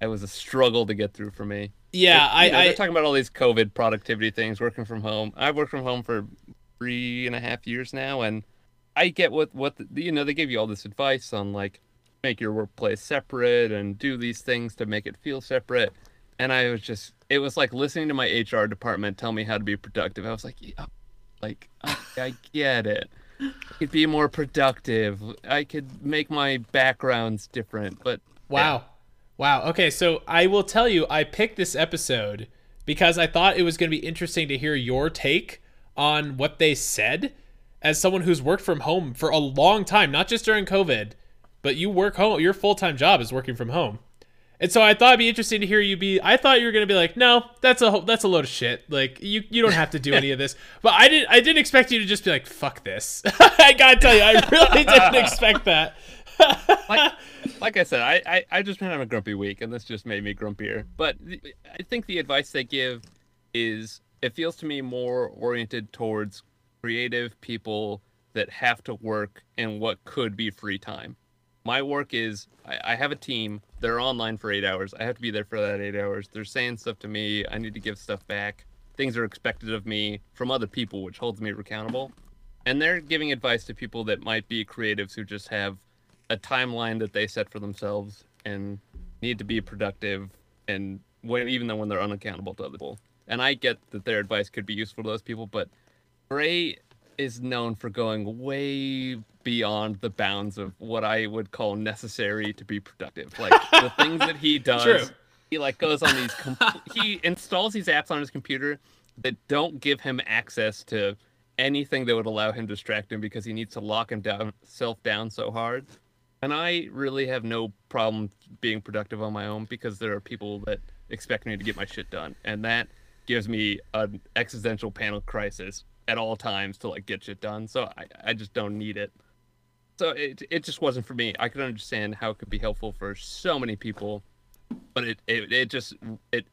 it was a struggle to get through for me. Yeah, Like, you know, I, I they're talking about all these COVID productivity things, working from home. I've worked from home for three and a half years now, and I get what what the, you know. They give you all this advice on like make your workplace separate and do these things to make it feel separate. And I was just, it was like listening to my HR department tell me how to be productive. I was like, yeah, like I, I get it. I could be more productive. I could make my backgrounds different, but Wow. Wow. Okay, so I will tell you, I picked this episode because I thought it was going to be interesting to hear your take on what they said as someone who's worked from home for a long time, not just during COVID, but you work home, your full time job is working from home. And so I thought it'd be interesting to hear you be. I thought you were gonna be like, no, that's a that's a load of shit. Like you you don't have to do any of this. But I didn't I didn't expect you to just be like, fuck this. I gotta tell you, I really didn't expect that. Like, like I said, I, I, I just been having a grumpy week, and this just made me grumpier. But I think the advice they give is it feels to me more oriented towards creative people that have to work in what could be free time. My work is I, I have a team. They're online for eight hours. I have to be there for that eight hours. They're saying stuff to me. I need to give stuff back. Things are expected of me from other people, which holds me accountable. And they're giving advice to people that might be creatives who just have a timeline that they set for themselves and need to be productive and when even though when they're unaccountable to other people. And I get that their advice could be useful to those people, but Gray is known for going way beyond the bounds of what I would call necessary to be productive. Like the things that he does, True. he like goes on these. Com- he installs these apps on his computer that don't give him access to anything that would allow him to distract him because he needs to lock himself down down so hard. And I really have no problem being productive on my own because there are people that expect me to get my shit done, and that gives me an existential panel crisis at all times to like get shit done. So I, I just don't need it. So it it just wasn't for me. I could understand how it could be helpful for so many people but it, it it just it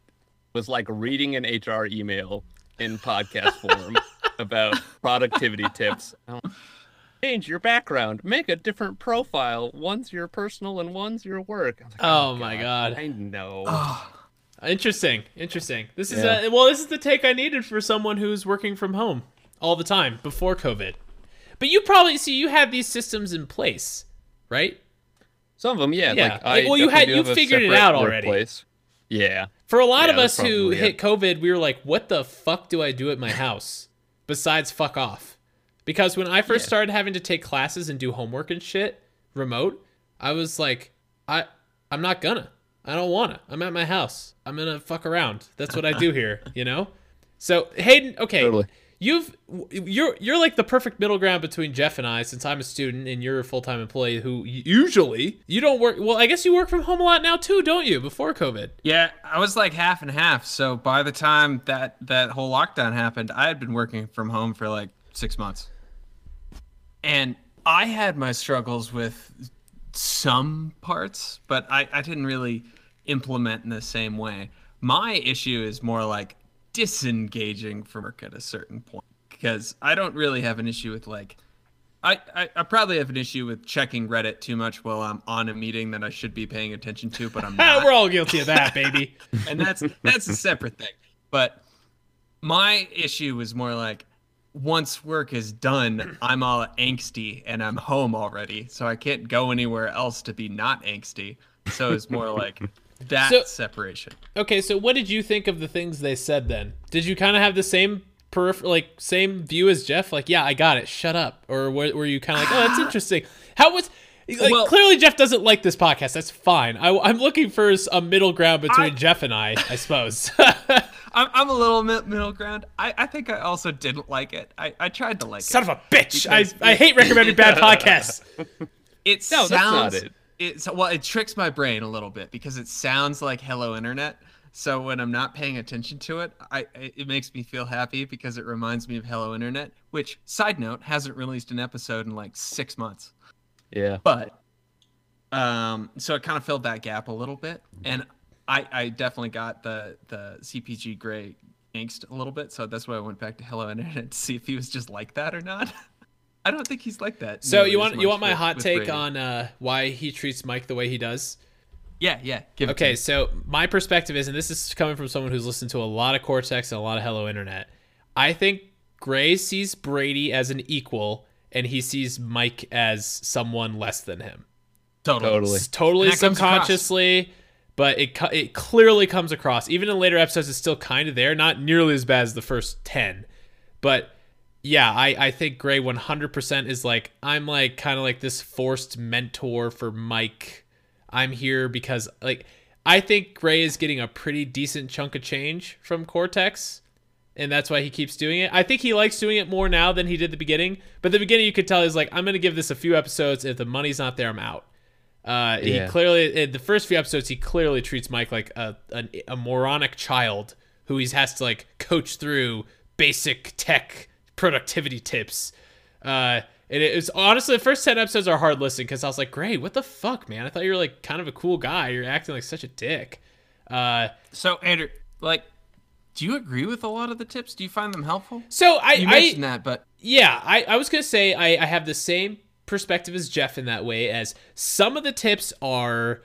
was like reading an HR email in podcast form about productivity tips. Change your background. Make a different profile. One's your personal and one's your work. Like, oh, oh my God. I know. Interesting. Interesting. This is Yeah. a, well, this is the take I needed for someone who's working from home all the time before COVID. But you probably see you have these systems in place, right? Some of them, yeah. Yeah. Like, I Like, well, you had- you figured it separate out already. workplace. Yeah. For a lot Yeah, of us that's who probably hit it. COVID, we were like, what the fuck do I do at my house besides fuck off? Because when I first Yeah. started having to take classes and do homework and shit remote, I was like, I I'm not gonna. I don't wanna. I'm at my house. I'm gonna fuck around. That's what I do here, you know? So Hayden, okay. Totally. You've you're you're like the perfect middle ground between Jeff and I since I'm a student and you're a full-time employee who usually you don't work well I guess you work from home a lot now too don't you before COVID Yeah, I was like half and half. So by the time that that whole lockdown happened, I had been working from home for like six months, and I had my struggles with some parts, but I, I didn't really implement in the same way. My issue is more like disengaging from work at a certain point because I don't really have an issue with like I, I, I probably have an issue with checking Reddit too much while I'm on a meeting that I should be paying attention to, but I'm not we're all guilty of that baby and that's that's a separate thing. But my issue was more like once work is done, I'm all angsty and I'm home already, so I can't go anywhere else to be not angsty. So it's more like that So- separation. Okay, so what did you think of the things they said then? Did you kind of have the same perif- like same view as Jeff? Like, yeah, I got it. Shut up. Or were, were you kind of like, oh, that's ah. interesting? How was like Well- clearly Jeff doesn't like this podcast. That's fine. I, I'm looking for s- a middle ground between I- Jeff and I, I suppose. I'm, I'm a little mi- middle ground. I, I think I also didn't like it. I, I tried to like Son it. of a bitch! I, Because- I hate recommending bad podcasts. It No, sounds that's not it. It's well, it tricks my brain a little bit because it sounds like Hello Internet. So when I'm not paying attention to it, I it it makes me feel happy because it reminds me of Hello Internet, which side note hasn't released an episode in like six months. Yeah. But um, so it kind of filled that gap a little bit, and I I definitely got the the CGP Grey angst a little bit. So that's why I went back to Hello Internet to see if he was just like that or not. I don't think he's like that. So you want you want my with- hot with take Brady. on uh, why he treats Mike the way he does? Yeah, yeah. Give Okay, so my perspective is, and this is coming from someone who's listened to a lot of Cortex and a lot of Hello Internet. I think Gray sees Brady as an equal, and he sees Mike as someone less than him. Totally. Totally. It's totally And across. subconsciously, but it it clearly comes across. Even in later episodes, it's still kind of there. Not nearly as bad as the first ten, but yeah, I I think Gray one hundred percent is like I'm like kind of like this forced mentor for Mike. I'm here because like I think Gray is getting a pretty decent chunk of change from Cortex. And that's why he keeps doing it. I think he likes doing it more now than he did the beginning. But the beginning, you could tell he's like, I'm to give this a few episodes. If the money's not there, I'm out. Uh, Yeah. He clearly, in the first few episodes, he clearly treats Mike like a, a, a moronic child who he has to like coach through basic tech productivity tips. Uh, and it was honestly the first ten episodes are hard listening because I was like, "Great, what the fuck, man? I thought you were like kind of a cool guy. You're acting like such a dick." Uh, So Andrew, like, do you agree with a lot of the tips? Do you find them helpful? so I, You I mentioned that, but yeah, I, I was gonna say I, I have the same perspective as Jeff in that way. As some of the tips are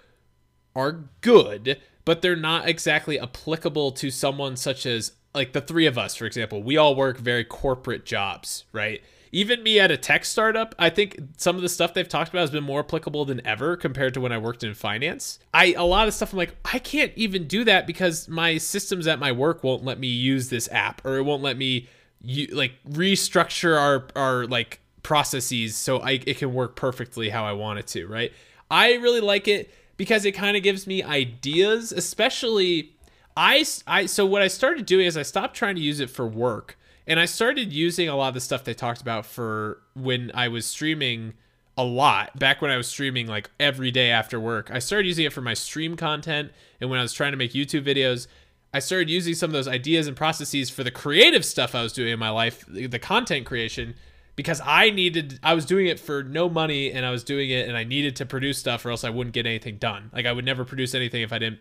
are good, but they're not exactly applicable to someone such as like the three of us, for example. We all work very corporate jobs, right? Even me at a tech startup, I think some of the stuff they've talked about has been more applicable than ever compared to when I worked in finance. I a lot of stuff I'm like, I can't even do that because my systems at my work won't let me use this app or it won't let me you like restructure our our like processes so I it can work perfectly how I want it to, right? I really like it because it kind of gives me ideas, especially I I so what I started doing is I stopped trying to use it for work and I started using a lot of the stuff they talked about for when I was streaming a lot back when I was streaming like every day after work. I started using it for my stream content and when I was trying to make YouTube videos, I started using some of those ideas and processes for the creative stuff I was doing in my life, the content creation because I needed I was doing it for no money and I was doing it and I needed to produce stuff or else I wouldn't get anything done. Like I would never produce anything if I didn't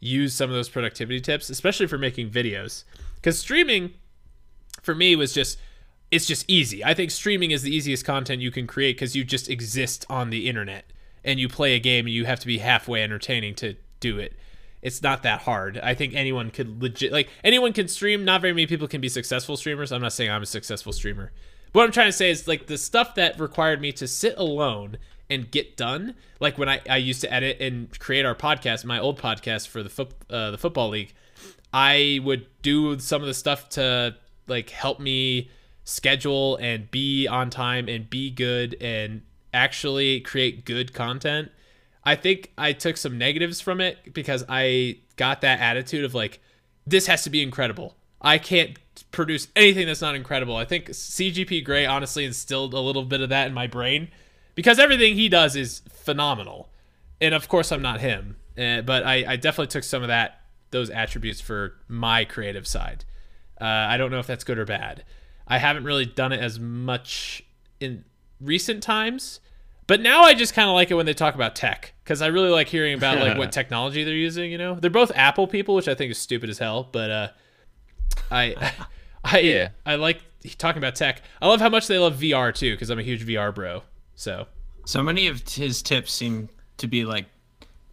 use some of those productivity tips, especially for making videos. Because streaming, for me, was just it's just easy. I think streaming is the easiest content you can create because you just exist on the internet and you play a game and you have to be halfway entertaining to do it. It's not that hard. I think anyone could legit like anyone can stream. Not very many people can be successful streamers. I'm not saying I'm a successful streamer. What I'm trying to say is like the stuff that required me to sit alone and get done. Like when I, I used to edit and create our podcast, my old podcast for the foot uh, the football league, I would do some of the stuff to like help me schedule and be on time and be good and actually create good content. I think I took some negatives from it because I got that attitude of like, this has to be incredible. I can't produce anything that's not incredible. I think CGP Grey honestly instilled a little bit of that in my brain because everything he does is phenomenal. And of course, I'm not him, uh, but I, I, definitely took some of that those attributes for my creative side. Uh, I don't know if that's good or bad. I haven't really done it as much in recent times but now I just kind of like it when they talk about tech because I really like hearing about like what technology they're using. You know, they're both Apple people, which I think is stupid as hell. But uh, I, I, yeah. I like talking about tech. I love how much they love VR too because I'm a huge VR bro. So, so many of his tips seem to be like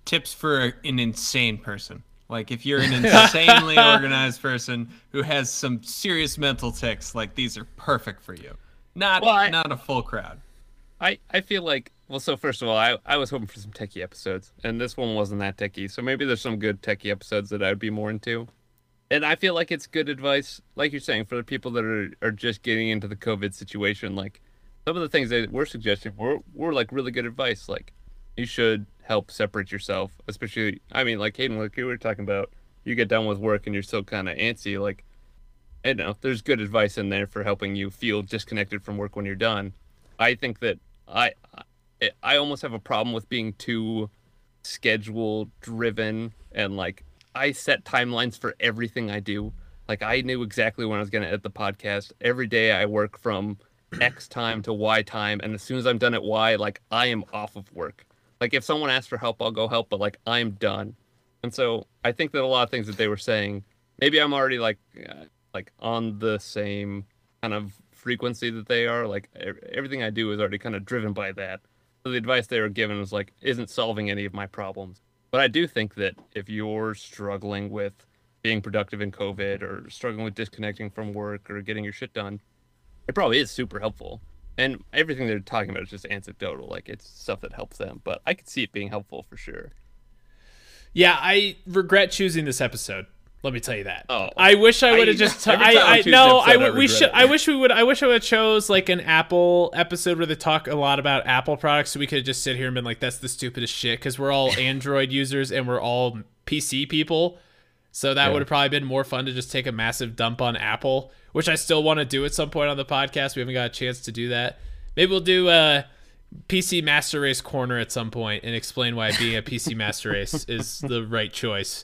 tips for an insane person. Like if you're an insanely organized person who has some serious mental tics, like these are perfect for you. Not well, I, not a full crowd. I, I feel like well so first of all I, I was hoping for some techie episodes and this one wasn't that techie so maybe there's some good techie episodes that I'd be more into and I feel like it's good advice like you're saying for the people that are, are just getting into the COVID situation like some of the things that we're suggesting were, were like really good advice like you should help separate yourself especially I mean like Hayden like you were talking about you get done with work and you're still kind of antsy like I know there's good advice in there for helping you feel disconnected from work when you're done. I think that I I almost have a problem with being too schedule driven and like I set timelines for everything I do. Like I knew exactly when I was going to edit the podcast. Every day I work from X time to Y time and as soon as I'm done at Y, like I am off of work. Like if someone asks for help, I'll go help, but like I'm done. And so I think that a lot of things that they were saying, maybe I'm already like uh, like on the same kind of frequency that they are. Like everything I do is already kind of driven by that. So the advice they were given was like isn't solving any of my problems. But I do think that if you're struggling with being productive in COVID or struggling with disconnecting from work or getting your shit done, it probably is super helpful. And everything they're talking about is just anecdotal, like it's stuff that helps them. But I could see it being helpful for sure. Yeah, I regret choosing this episode. Let me tell you that. Oh, I wish I would have just. T- I, I no. I, w- I we should. It. I wish we would. I wish I would have chose like an Apple episode where they talk a lot about Apple products, so we could just sit here and been like, "That's the stupidest shit," because we're all Android users and we're all PC people. So that yeah. would have probably been more fun to just take a massive dump on Apple, which I still want to do at some point on the podcast. We haven't got a chance to do that. Maybe we'll do uh, a PC Master Race corner at some point and explain why being a PC Master Race is the right choice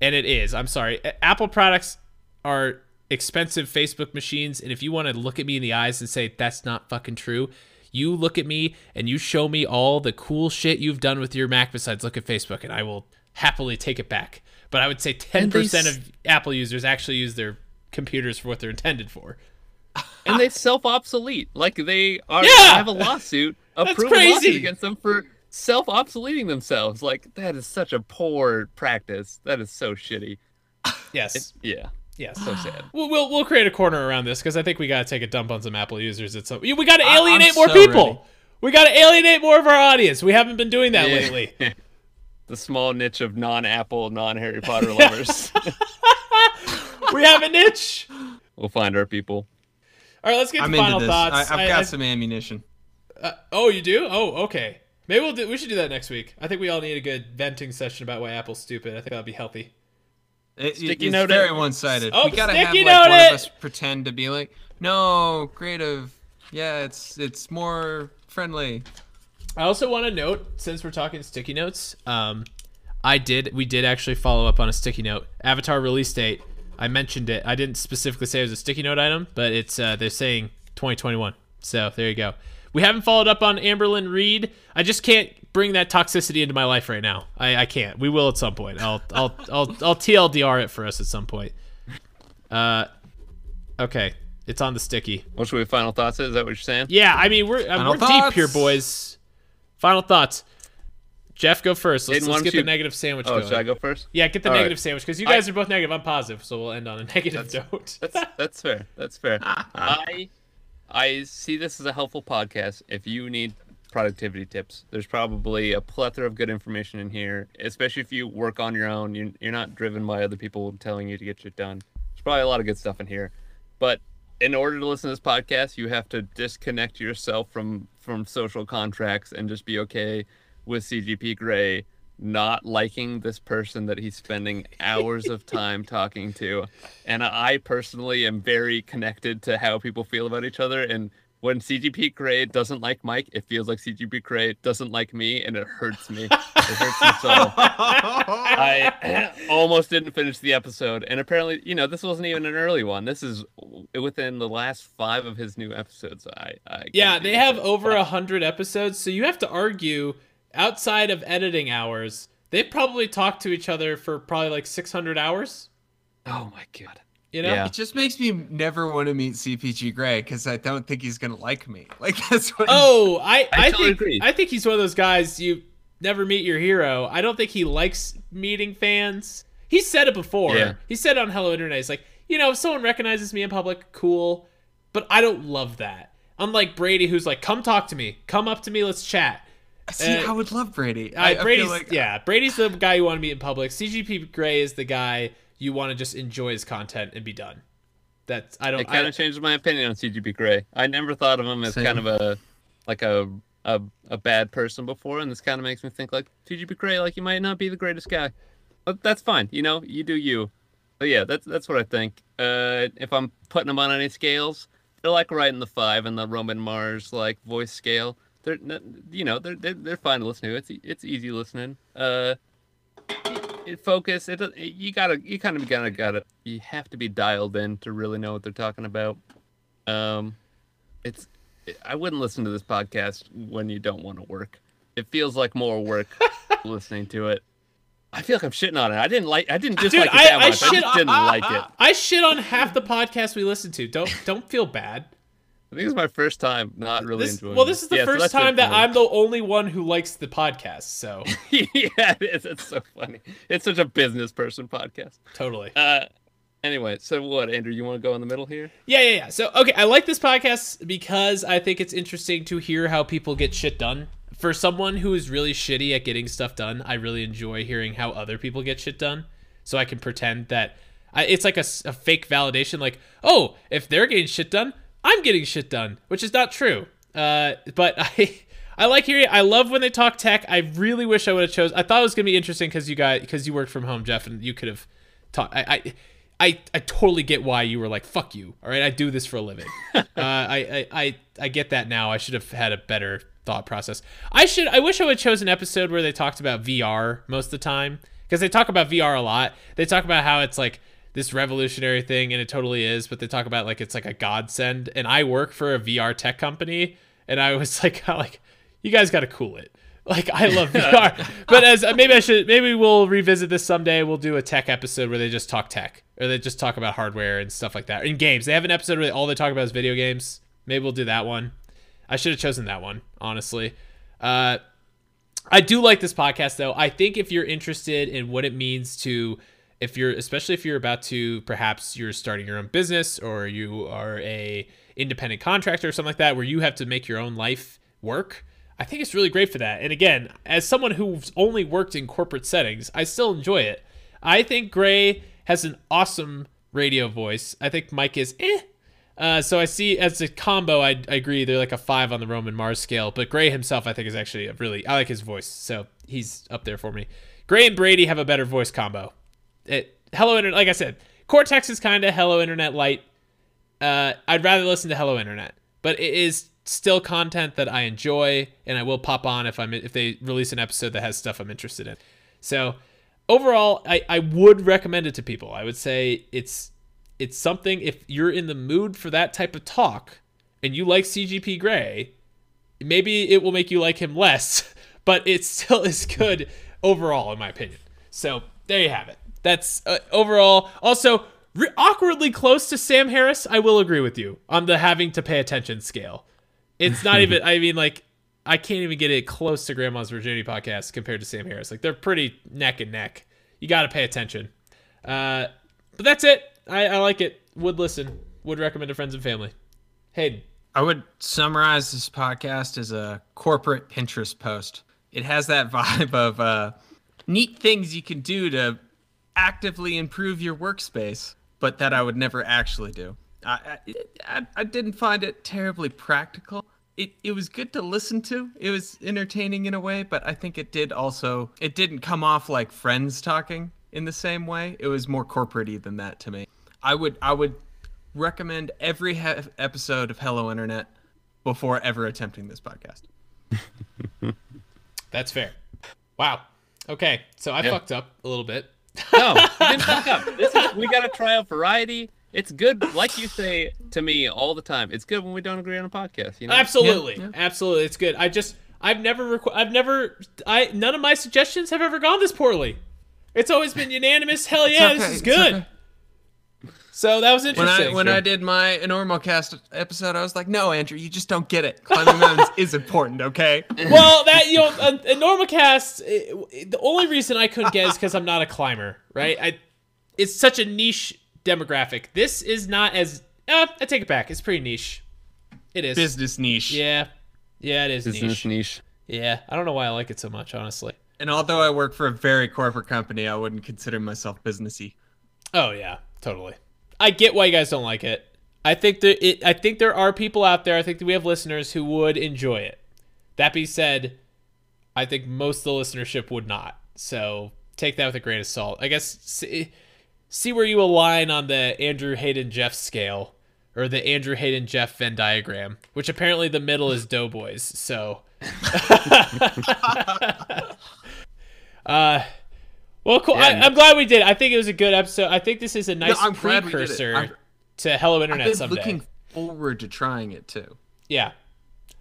and it is. I'm sorry. Apple products are expensive Facebook machines, and if you want to look at me in the eyes and say that's not fucking true, you look at me and you show me all the cool shit you've done with your Mac besides look at Facebook, and I will happily take it back. But I would say 10% of Apple users actually use their computers for what they're intended for. And they self obsolete. Like they are yeah! have a lawsuit, a proven lawsuit against them for self obsoleting themselves. Like that is such a poor practice. That is so shitty. Yes. It, yeah. Yes. So sad. We'll, we'll, we'll create a corner around this because I think we got to take a dump on some Apple users. At some, we got to alienate more so people. Ready. We got to alienate more of our audience. We haven't been doing that yeah. lately. the small niche of non-Apple, non-Harry Potter lovers. we have a niche. We'll find our people. All right, let's get to final thoughts. I, have got I, some ammunition. Uh, oh, you do? Oh, okay. Maybe we'll do. We should do that next week. I think we all need a good venting session about why Apple's stupid. I think that'll be healthy. It, sticky it's note very one sided. Oh, we gotta have like one it. of us pretend to be like, no, creative. Yeah, it's it's more friendly. I also want to note, since we're talking sticky notes, um, I did we did actually follow up on a sticky note. Avatar release date. I mentioned it. I didn't specifically say it was a sticky note item, but it's uh, they're saying 2021. So there you go. We haven't followed up on Amberlynn Reid. I just can't bring that toxicity into my life right now. I, I can't. We will at some point. I'll I'll I'll I'll TLDR it for us at some point. Uh, okay, it's on the sticky. What should we final thoughts? Is that what you're saying? Yeah, I mean we're uh, we're deep here, boys. Final thoughts. Jeff, go first. Let's, let's get you- the negative sandwich Oh, going. should I go first? Yeah, get the All right. negative sandwich because you I- guys are both negative. I'm positive, so we'll end on a negative note. That's that's fair. That's fair. I I see this as a helpful podcast. If you need productivity tips, there's probably a plethora of good information in here. Especially if you work on your own, you're, you're not driven by other people telling you to get shit done. There's probably a lot of good stuff in here. But in order to listen to this podcast, you have to disconnect yourself from from social contracts and just be okay with CGP Grey not liking this person that he's spending hours of time talking to. And I personally am very connected to how people feel about each other. And when CGP Grey doesn't like Mike, it feels like CGP Grey doesn't like me, and it hurts me. It hurts me so. I almost didn't finish the episode, and apparently, you know, this wasn't even an early one. This is within the last five of his new episodes. I, I Yeah, they have over a hundred episodes, so you have to argue outside of editing hours. They probably talked to each other for probably like 600 hours. Oh my god. You know? Yeah. It just makes me never want to meet CGP Grey because I don't think he's gonna like me. Like that's what. Oh, I I, totally think agree. I think he's one of those guys you never meet your hero. I don't think he likes meeting fans. He said it before. Yeah. He said on Hello Internet, he's like, you know, if someone recognizes me in public, cool, but I don't love that. Unlike Brady, who's like, come talk to me, come up to me, let's chat. See, uh, I would love Brady. I, I, I feel Brady's like yeah, Brady's the guy you want to meet in public. CGP Grey is the guy you want to just enjoy his content and be done. That's I don't. It kind I, of changed my opinion on CGP Grey. I never thought of him as Same. kind of a like a, a a bad person before, and this kind of makes me think like CGP Grey, like you might not be the greatest guy, but that's fine. You know, you do you. But yeah, that's that's what I think. Uh, if I'm putting them on any scales, they're like right in the five in the Roman Mars like voice scale. They're n- you know they're they're, they're fine to listen to. It's it's easy listening. Uh, it focus it, it you gotta you kind of gotta gotta you have to be dialed in to really know what they're talking about um it's i wouldn't listen to this podcast when you don't want to work it feels like more work listening to it i feel like i'm shitting on it i didn't like i didn't Dude, dislike I- it that I much i, shit- just didn't like it I shit on half the podcasts we listen to. Don't don't feel bad. I think it's my first time not really This, enjoying well, this is the Yeah, first it time that. I'm the only one who likes the podcast. So yeah it is it's so funny it's such a business person podcast totally. uh anyway so what andrew you want to go in the middle here Yeah, yeah, yeah. So, okay, I like this podcast because I think it's interesting to hear how people get shit done. For someone who is really shitty at getting stuff done, I really enjoy hearing how other people get shit done. So I can pretend that I, it's like a fake validation, like, oh, if they're getting shit done, I'm getting shit done, which is not true. Uh, but I. I like hearing. I love when they talk tech. I really wish I would have chose. I thought it was gonna be interesting because you guys, because you worked from home, Jeff, and you could have taught. I, I, I, I totally get why you were like, "Fuck you." All right, I do this for a living. uh, I, I, I, I get that now. I should have had a better thought process. I should. I wish I would have chose an episode where they talked about VR most of the time because they talk about VR a lot. They talk about how it's like this revolutionary thing, and it totally is. But they talk about like it's like a godsend. And I work for a VR tech company, and I was like, like, you guys got to cool it. Like I love VR, but as maybe I should maybe we'll revisit this someday. We'll do a tech episode where they just talk tech or they just talk about hardware and stuff like that. In games, they have an episode where all they talk about is video games. Maybe we'll do that one. I should have chosen that one, honestly. Uh, I do like this podcast though. I think if you're interested in what it means to if you're especially if you're about to perhaps you're starting your own business or you are a independent contractor or something like that where you have to make your own life work, I think it's really great for that. And again, as someone who's only worked in corporate settings, I still enjoy it. I think Grey has an awesome radio voice. I think Mike is eh. Uh, so I see as a combo, I, I agree they're like a five on the Roman Mars scale. But Grey himself, I think, is actually a really I like his voice, so he's up there for me. Grey and Brady have a better voice combo. It Hello Internet, like I said, Cortex is kind of Hello Internet light. Uh, I'd rather listen to Hello Internet, but it is still content that I enjoy, and I will pop on if I'm if they release an episode that has stuff I'm interested in. So overall, I, I would recommend it to people. I would say it's it's something if you're in the mood for that type of talk and you like CGP Grey, maybe it will make you like him less. but it still is good overall, in my opinion. So there you have it. That's uh, overall. Also, re- awkwardly close to Sam Harris. I will agree with you on the having to pay attention scale. It's not even. I mean, like I can't even get it close to Grandma's Virginity podcast compared to Sam Harris. Like they're pretty neck and neck. You got to pay attention. Uh, but that's it. I, I like it. Would listen. Would recommend to friends and family. Hayden. I would summarize this podcast as a corporate Pinterest post. It has that vibe of uh, neat things you can do to actively improve your workspace, but that I would never actually do. I, I, I didn't find it terribly practical. It, it was good to listen to. It was entertaining in a way, but I think it did also it didn't come off like friends talking in the same way. It was more corporatey than that to me. I would I would recommend every he- episode of Hello Internet before ever attempting this podcast. That's fair. Wow. Okay, so I Yeah. fucked up a little bit. No, didn't fuck up. This is, we got to try out variety. It's good, like you say to me all the time. It's good when we don't agree on a podcast. You know, Absolutely, Yeah, absolutely, it's good. I just I've never requ- I've never I none of my suggestions have ever gone this poorly. It's always been unanimous. Hell yeah, this is good. Okay. So that was When interesting. I when I did my Enormocast episode, I was like, "No, Andrew, you just don't get it. Climbing mountains is important, okay?" well, that you know, a, a Enormocast. eh, the only reason I couldn't get is because I'm not a climber, right? I, it's such a niche demographic. This is not as. Uh, I take it back. It's pretty niche. It is. Business niche. Yeah, yeah, it is business niche. niche. Yeah, I don't know why I like it so much, honestly. And although I work for a very corporate company, I wouldn't consider myself businessy. Oh yeah, totally. I get why you guys don't like it. I think that it. I think there are people out there. I think that we have listeners who would enjoy it. That being said, I think most of the listenership would not. So take that with a grain of salt. I guess see, see where you align on the Andrew Hayden Jeff scale or the Andrew Hayden Jeff Venn diagram, which apparently the middle is Doughboys. So. uh. Well, cool. Yeah, I, I'm glad we did. I think it was a good episode. I think this is a nice I'm glad we did it. precursor to Hello I've Internet been someday. looking forward to trying it too. Yeah,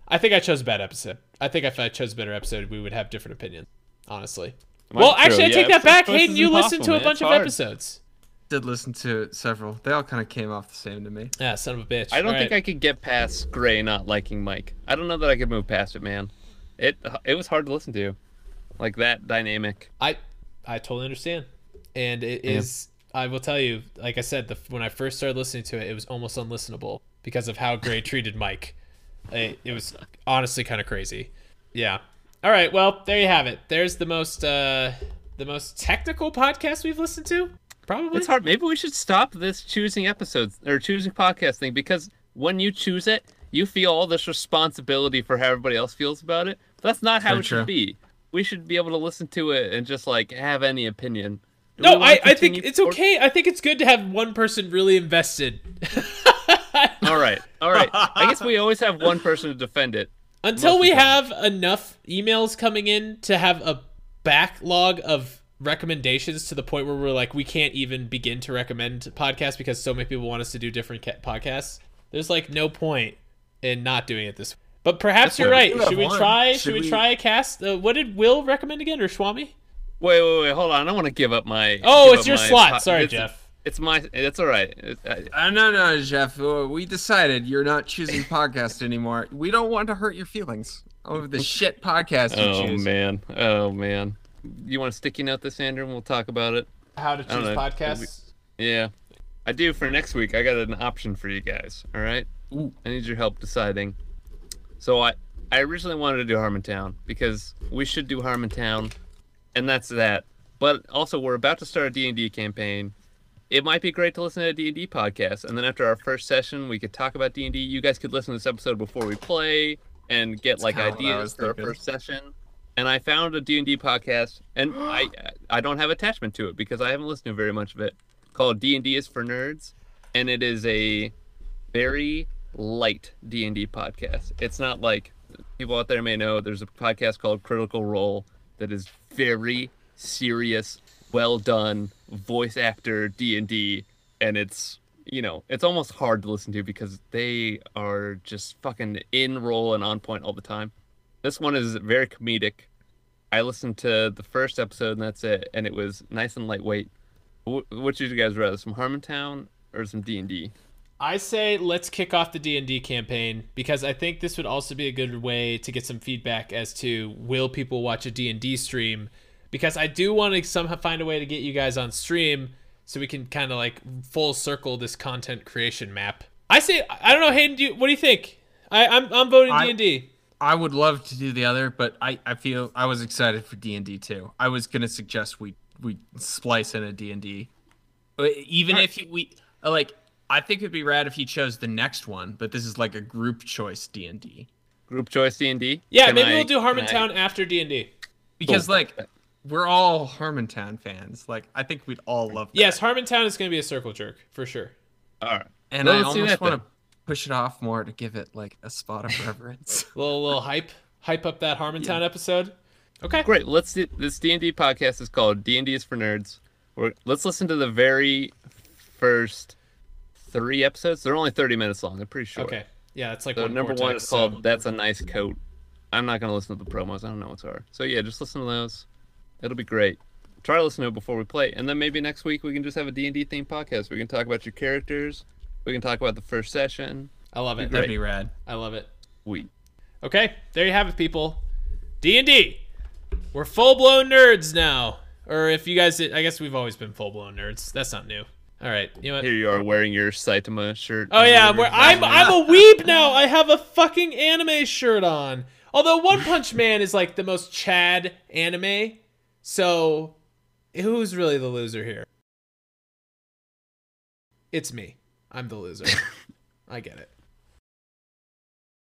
I think I chose a bad episode. I think if I chose a better episode, we would have different opinions. Honestly. Might well, be actually, I true. take that back. Hayden, you listened to a man. bunch It's of hard. episodes. Did listen to several. They all kind of came off the same to me. Yeah, son of a bitch. I don't All think right. I could get past Grey not liking Mike. I don't know that I could move past it, man. It it was hard to listen to, like that dynamic. I I totally understand, and it is. I will tell you, like I said, the, when I first started listening to it, it was almost unlistenable because of how Grey treated Mike. It, it was honestly kind of crazy. Yeah. All right. Well, there you have it. There's the most uh the most technical podcast we've listened to. Probably. It's hard. Maybe we should stop this choosing episodes or choosing podcast thing because when you choose it, you feel all this responsibility for how everybody else feels about it. But that's not how Very it should be. We should be able to listen to it and just like have any opinion. Do No, I, I think it's forward? okay. I think it's good to have one person really invested. All right, all right. I guess we always have one person to defend it. Until we of the time. have enough emails coming in to have a backlog of recommendations to the point where we're like we can't even begin to recommend podcasts because so many people want us to do different podcasts. There's like no point in not doing it this. But perhaps you're right. We Should we one. try? Should, Should we, we- try a cast? Uh, what did Will recommend again, or Swami? Wait, wait, wait. Hold on. I want to give up my. Oh, it's your slot. po- Sorry, it's, Jeff. It's my. It's all right. It- I- Uh, no, no, Jeff. uh, We decided you're not choosing podcast anymore. We don't want to hurt your feelings over the shit podcast you choose. oh choose. man. Oh man. You want to stick sticky note this, Andrew, and we'll talk about it. How to choose podcasts? Yeah. I do for next week. I got an option for you guys. All right. Ooh. I need your help deciding. So I I originally wanted to do Harmontown because we should do Harmontown, and that's that. But also we're about to start a D&D campaign. It might be great to listen to a D&D podcast, and then after our first session, we could talk about D&D. You guys could listen to this episode before we play and get like what I ideas for our first session. And I found a D&D podcast, and I I don't have attachment to it because I haven't listened to very much of it. Called D&D is for Nerds, and it is a very light D&D podcast. It's not like people out there may know there's a podcast called Critical Role that is very serious, well done voice actor D&D and it's you know, it's almost hard to listen to because they are just fucking in role and on point all the time. This one is very comedic I listened to the first episode and that's it, and it was nice and lightweight. Wh- Which did you guys rather, some Harmontown or some D and D? I say let's kick off the D&D campaign because I think this would also be a good way to get some feedback as to will people watch a D&D stream because I do want to somehow find a way to get you guys on stream so we can kind of like full circle this content creation map. I say I don't know Hayden, do you, what do you think? I I'm I'm voting I- D&D. I would love to do the other, but I, I feel I was excited for D and D too. I was gonna suggest we we splice in a D and D, even if we like. I think it'd be rad if he chose the next one, but this is like a group choice D and D Group choice D and D. Yeah, maybe we'll do Harmontown Town. after D&D. because Cool. like we're all Harmontown fans. Like I think we'd all love. That. Yes, Harmontown is going to be a circle jerk for sure. All right. and Well, I let's almost want to push it off more to give it like a spot of reverence. little little hype hype up that Harmontown episode. Okay. Great. Let's do this D and D podcast is called D and D is for nerds. We're, let's listen to the very first three episodes. They're only thirty minutes long. They're pretty short. Okay. Yeah, it's like So one number one is so- called "That's a Nice Coat." I'm not gonna listen to the promos. I don't know what's are. So yeah, just listen to those. It'll be great. Try to listen to it before we play, and then maybe next week we can just have a D and D themed podcast. We can talk about your characters. We can talk about the first session. I love it. That'd be rad. I love it. We Okay, there you have it, people. D and D. We're full blown nerds now. Or if you guys, I guess we've always been full blown nerds. That's not new. All right, you know what? here you are wearing your Saitama shirt. Oh yeah, where I'm I'm a weeb now. I have a fucking anime shirt on. Although One Punch Man is like the most Chad anime, so who's really the loser here? It's me. I'm the loser. I get it.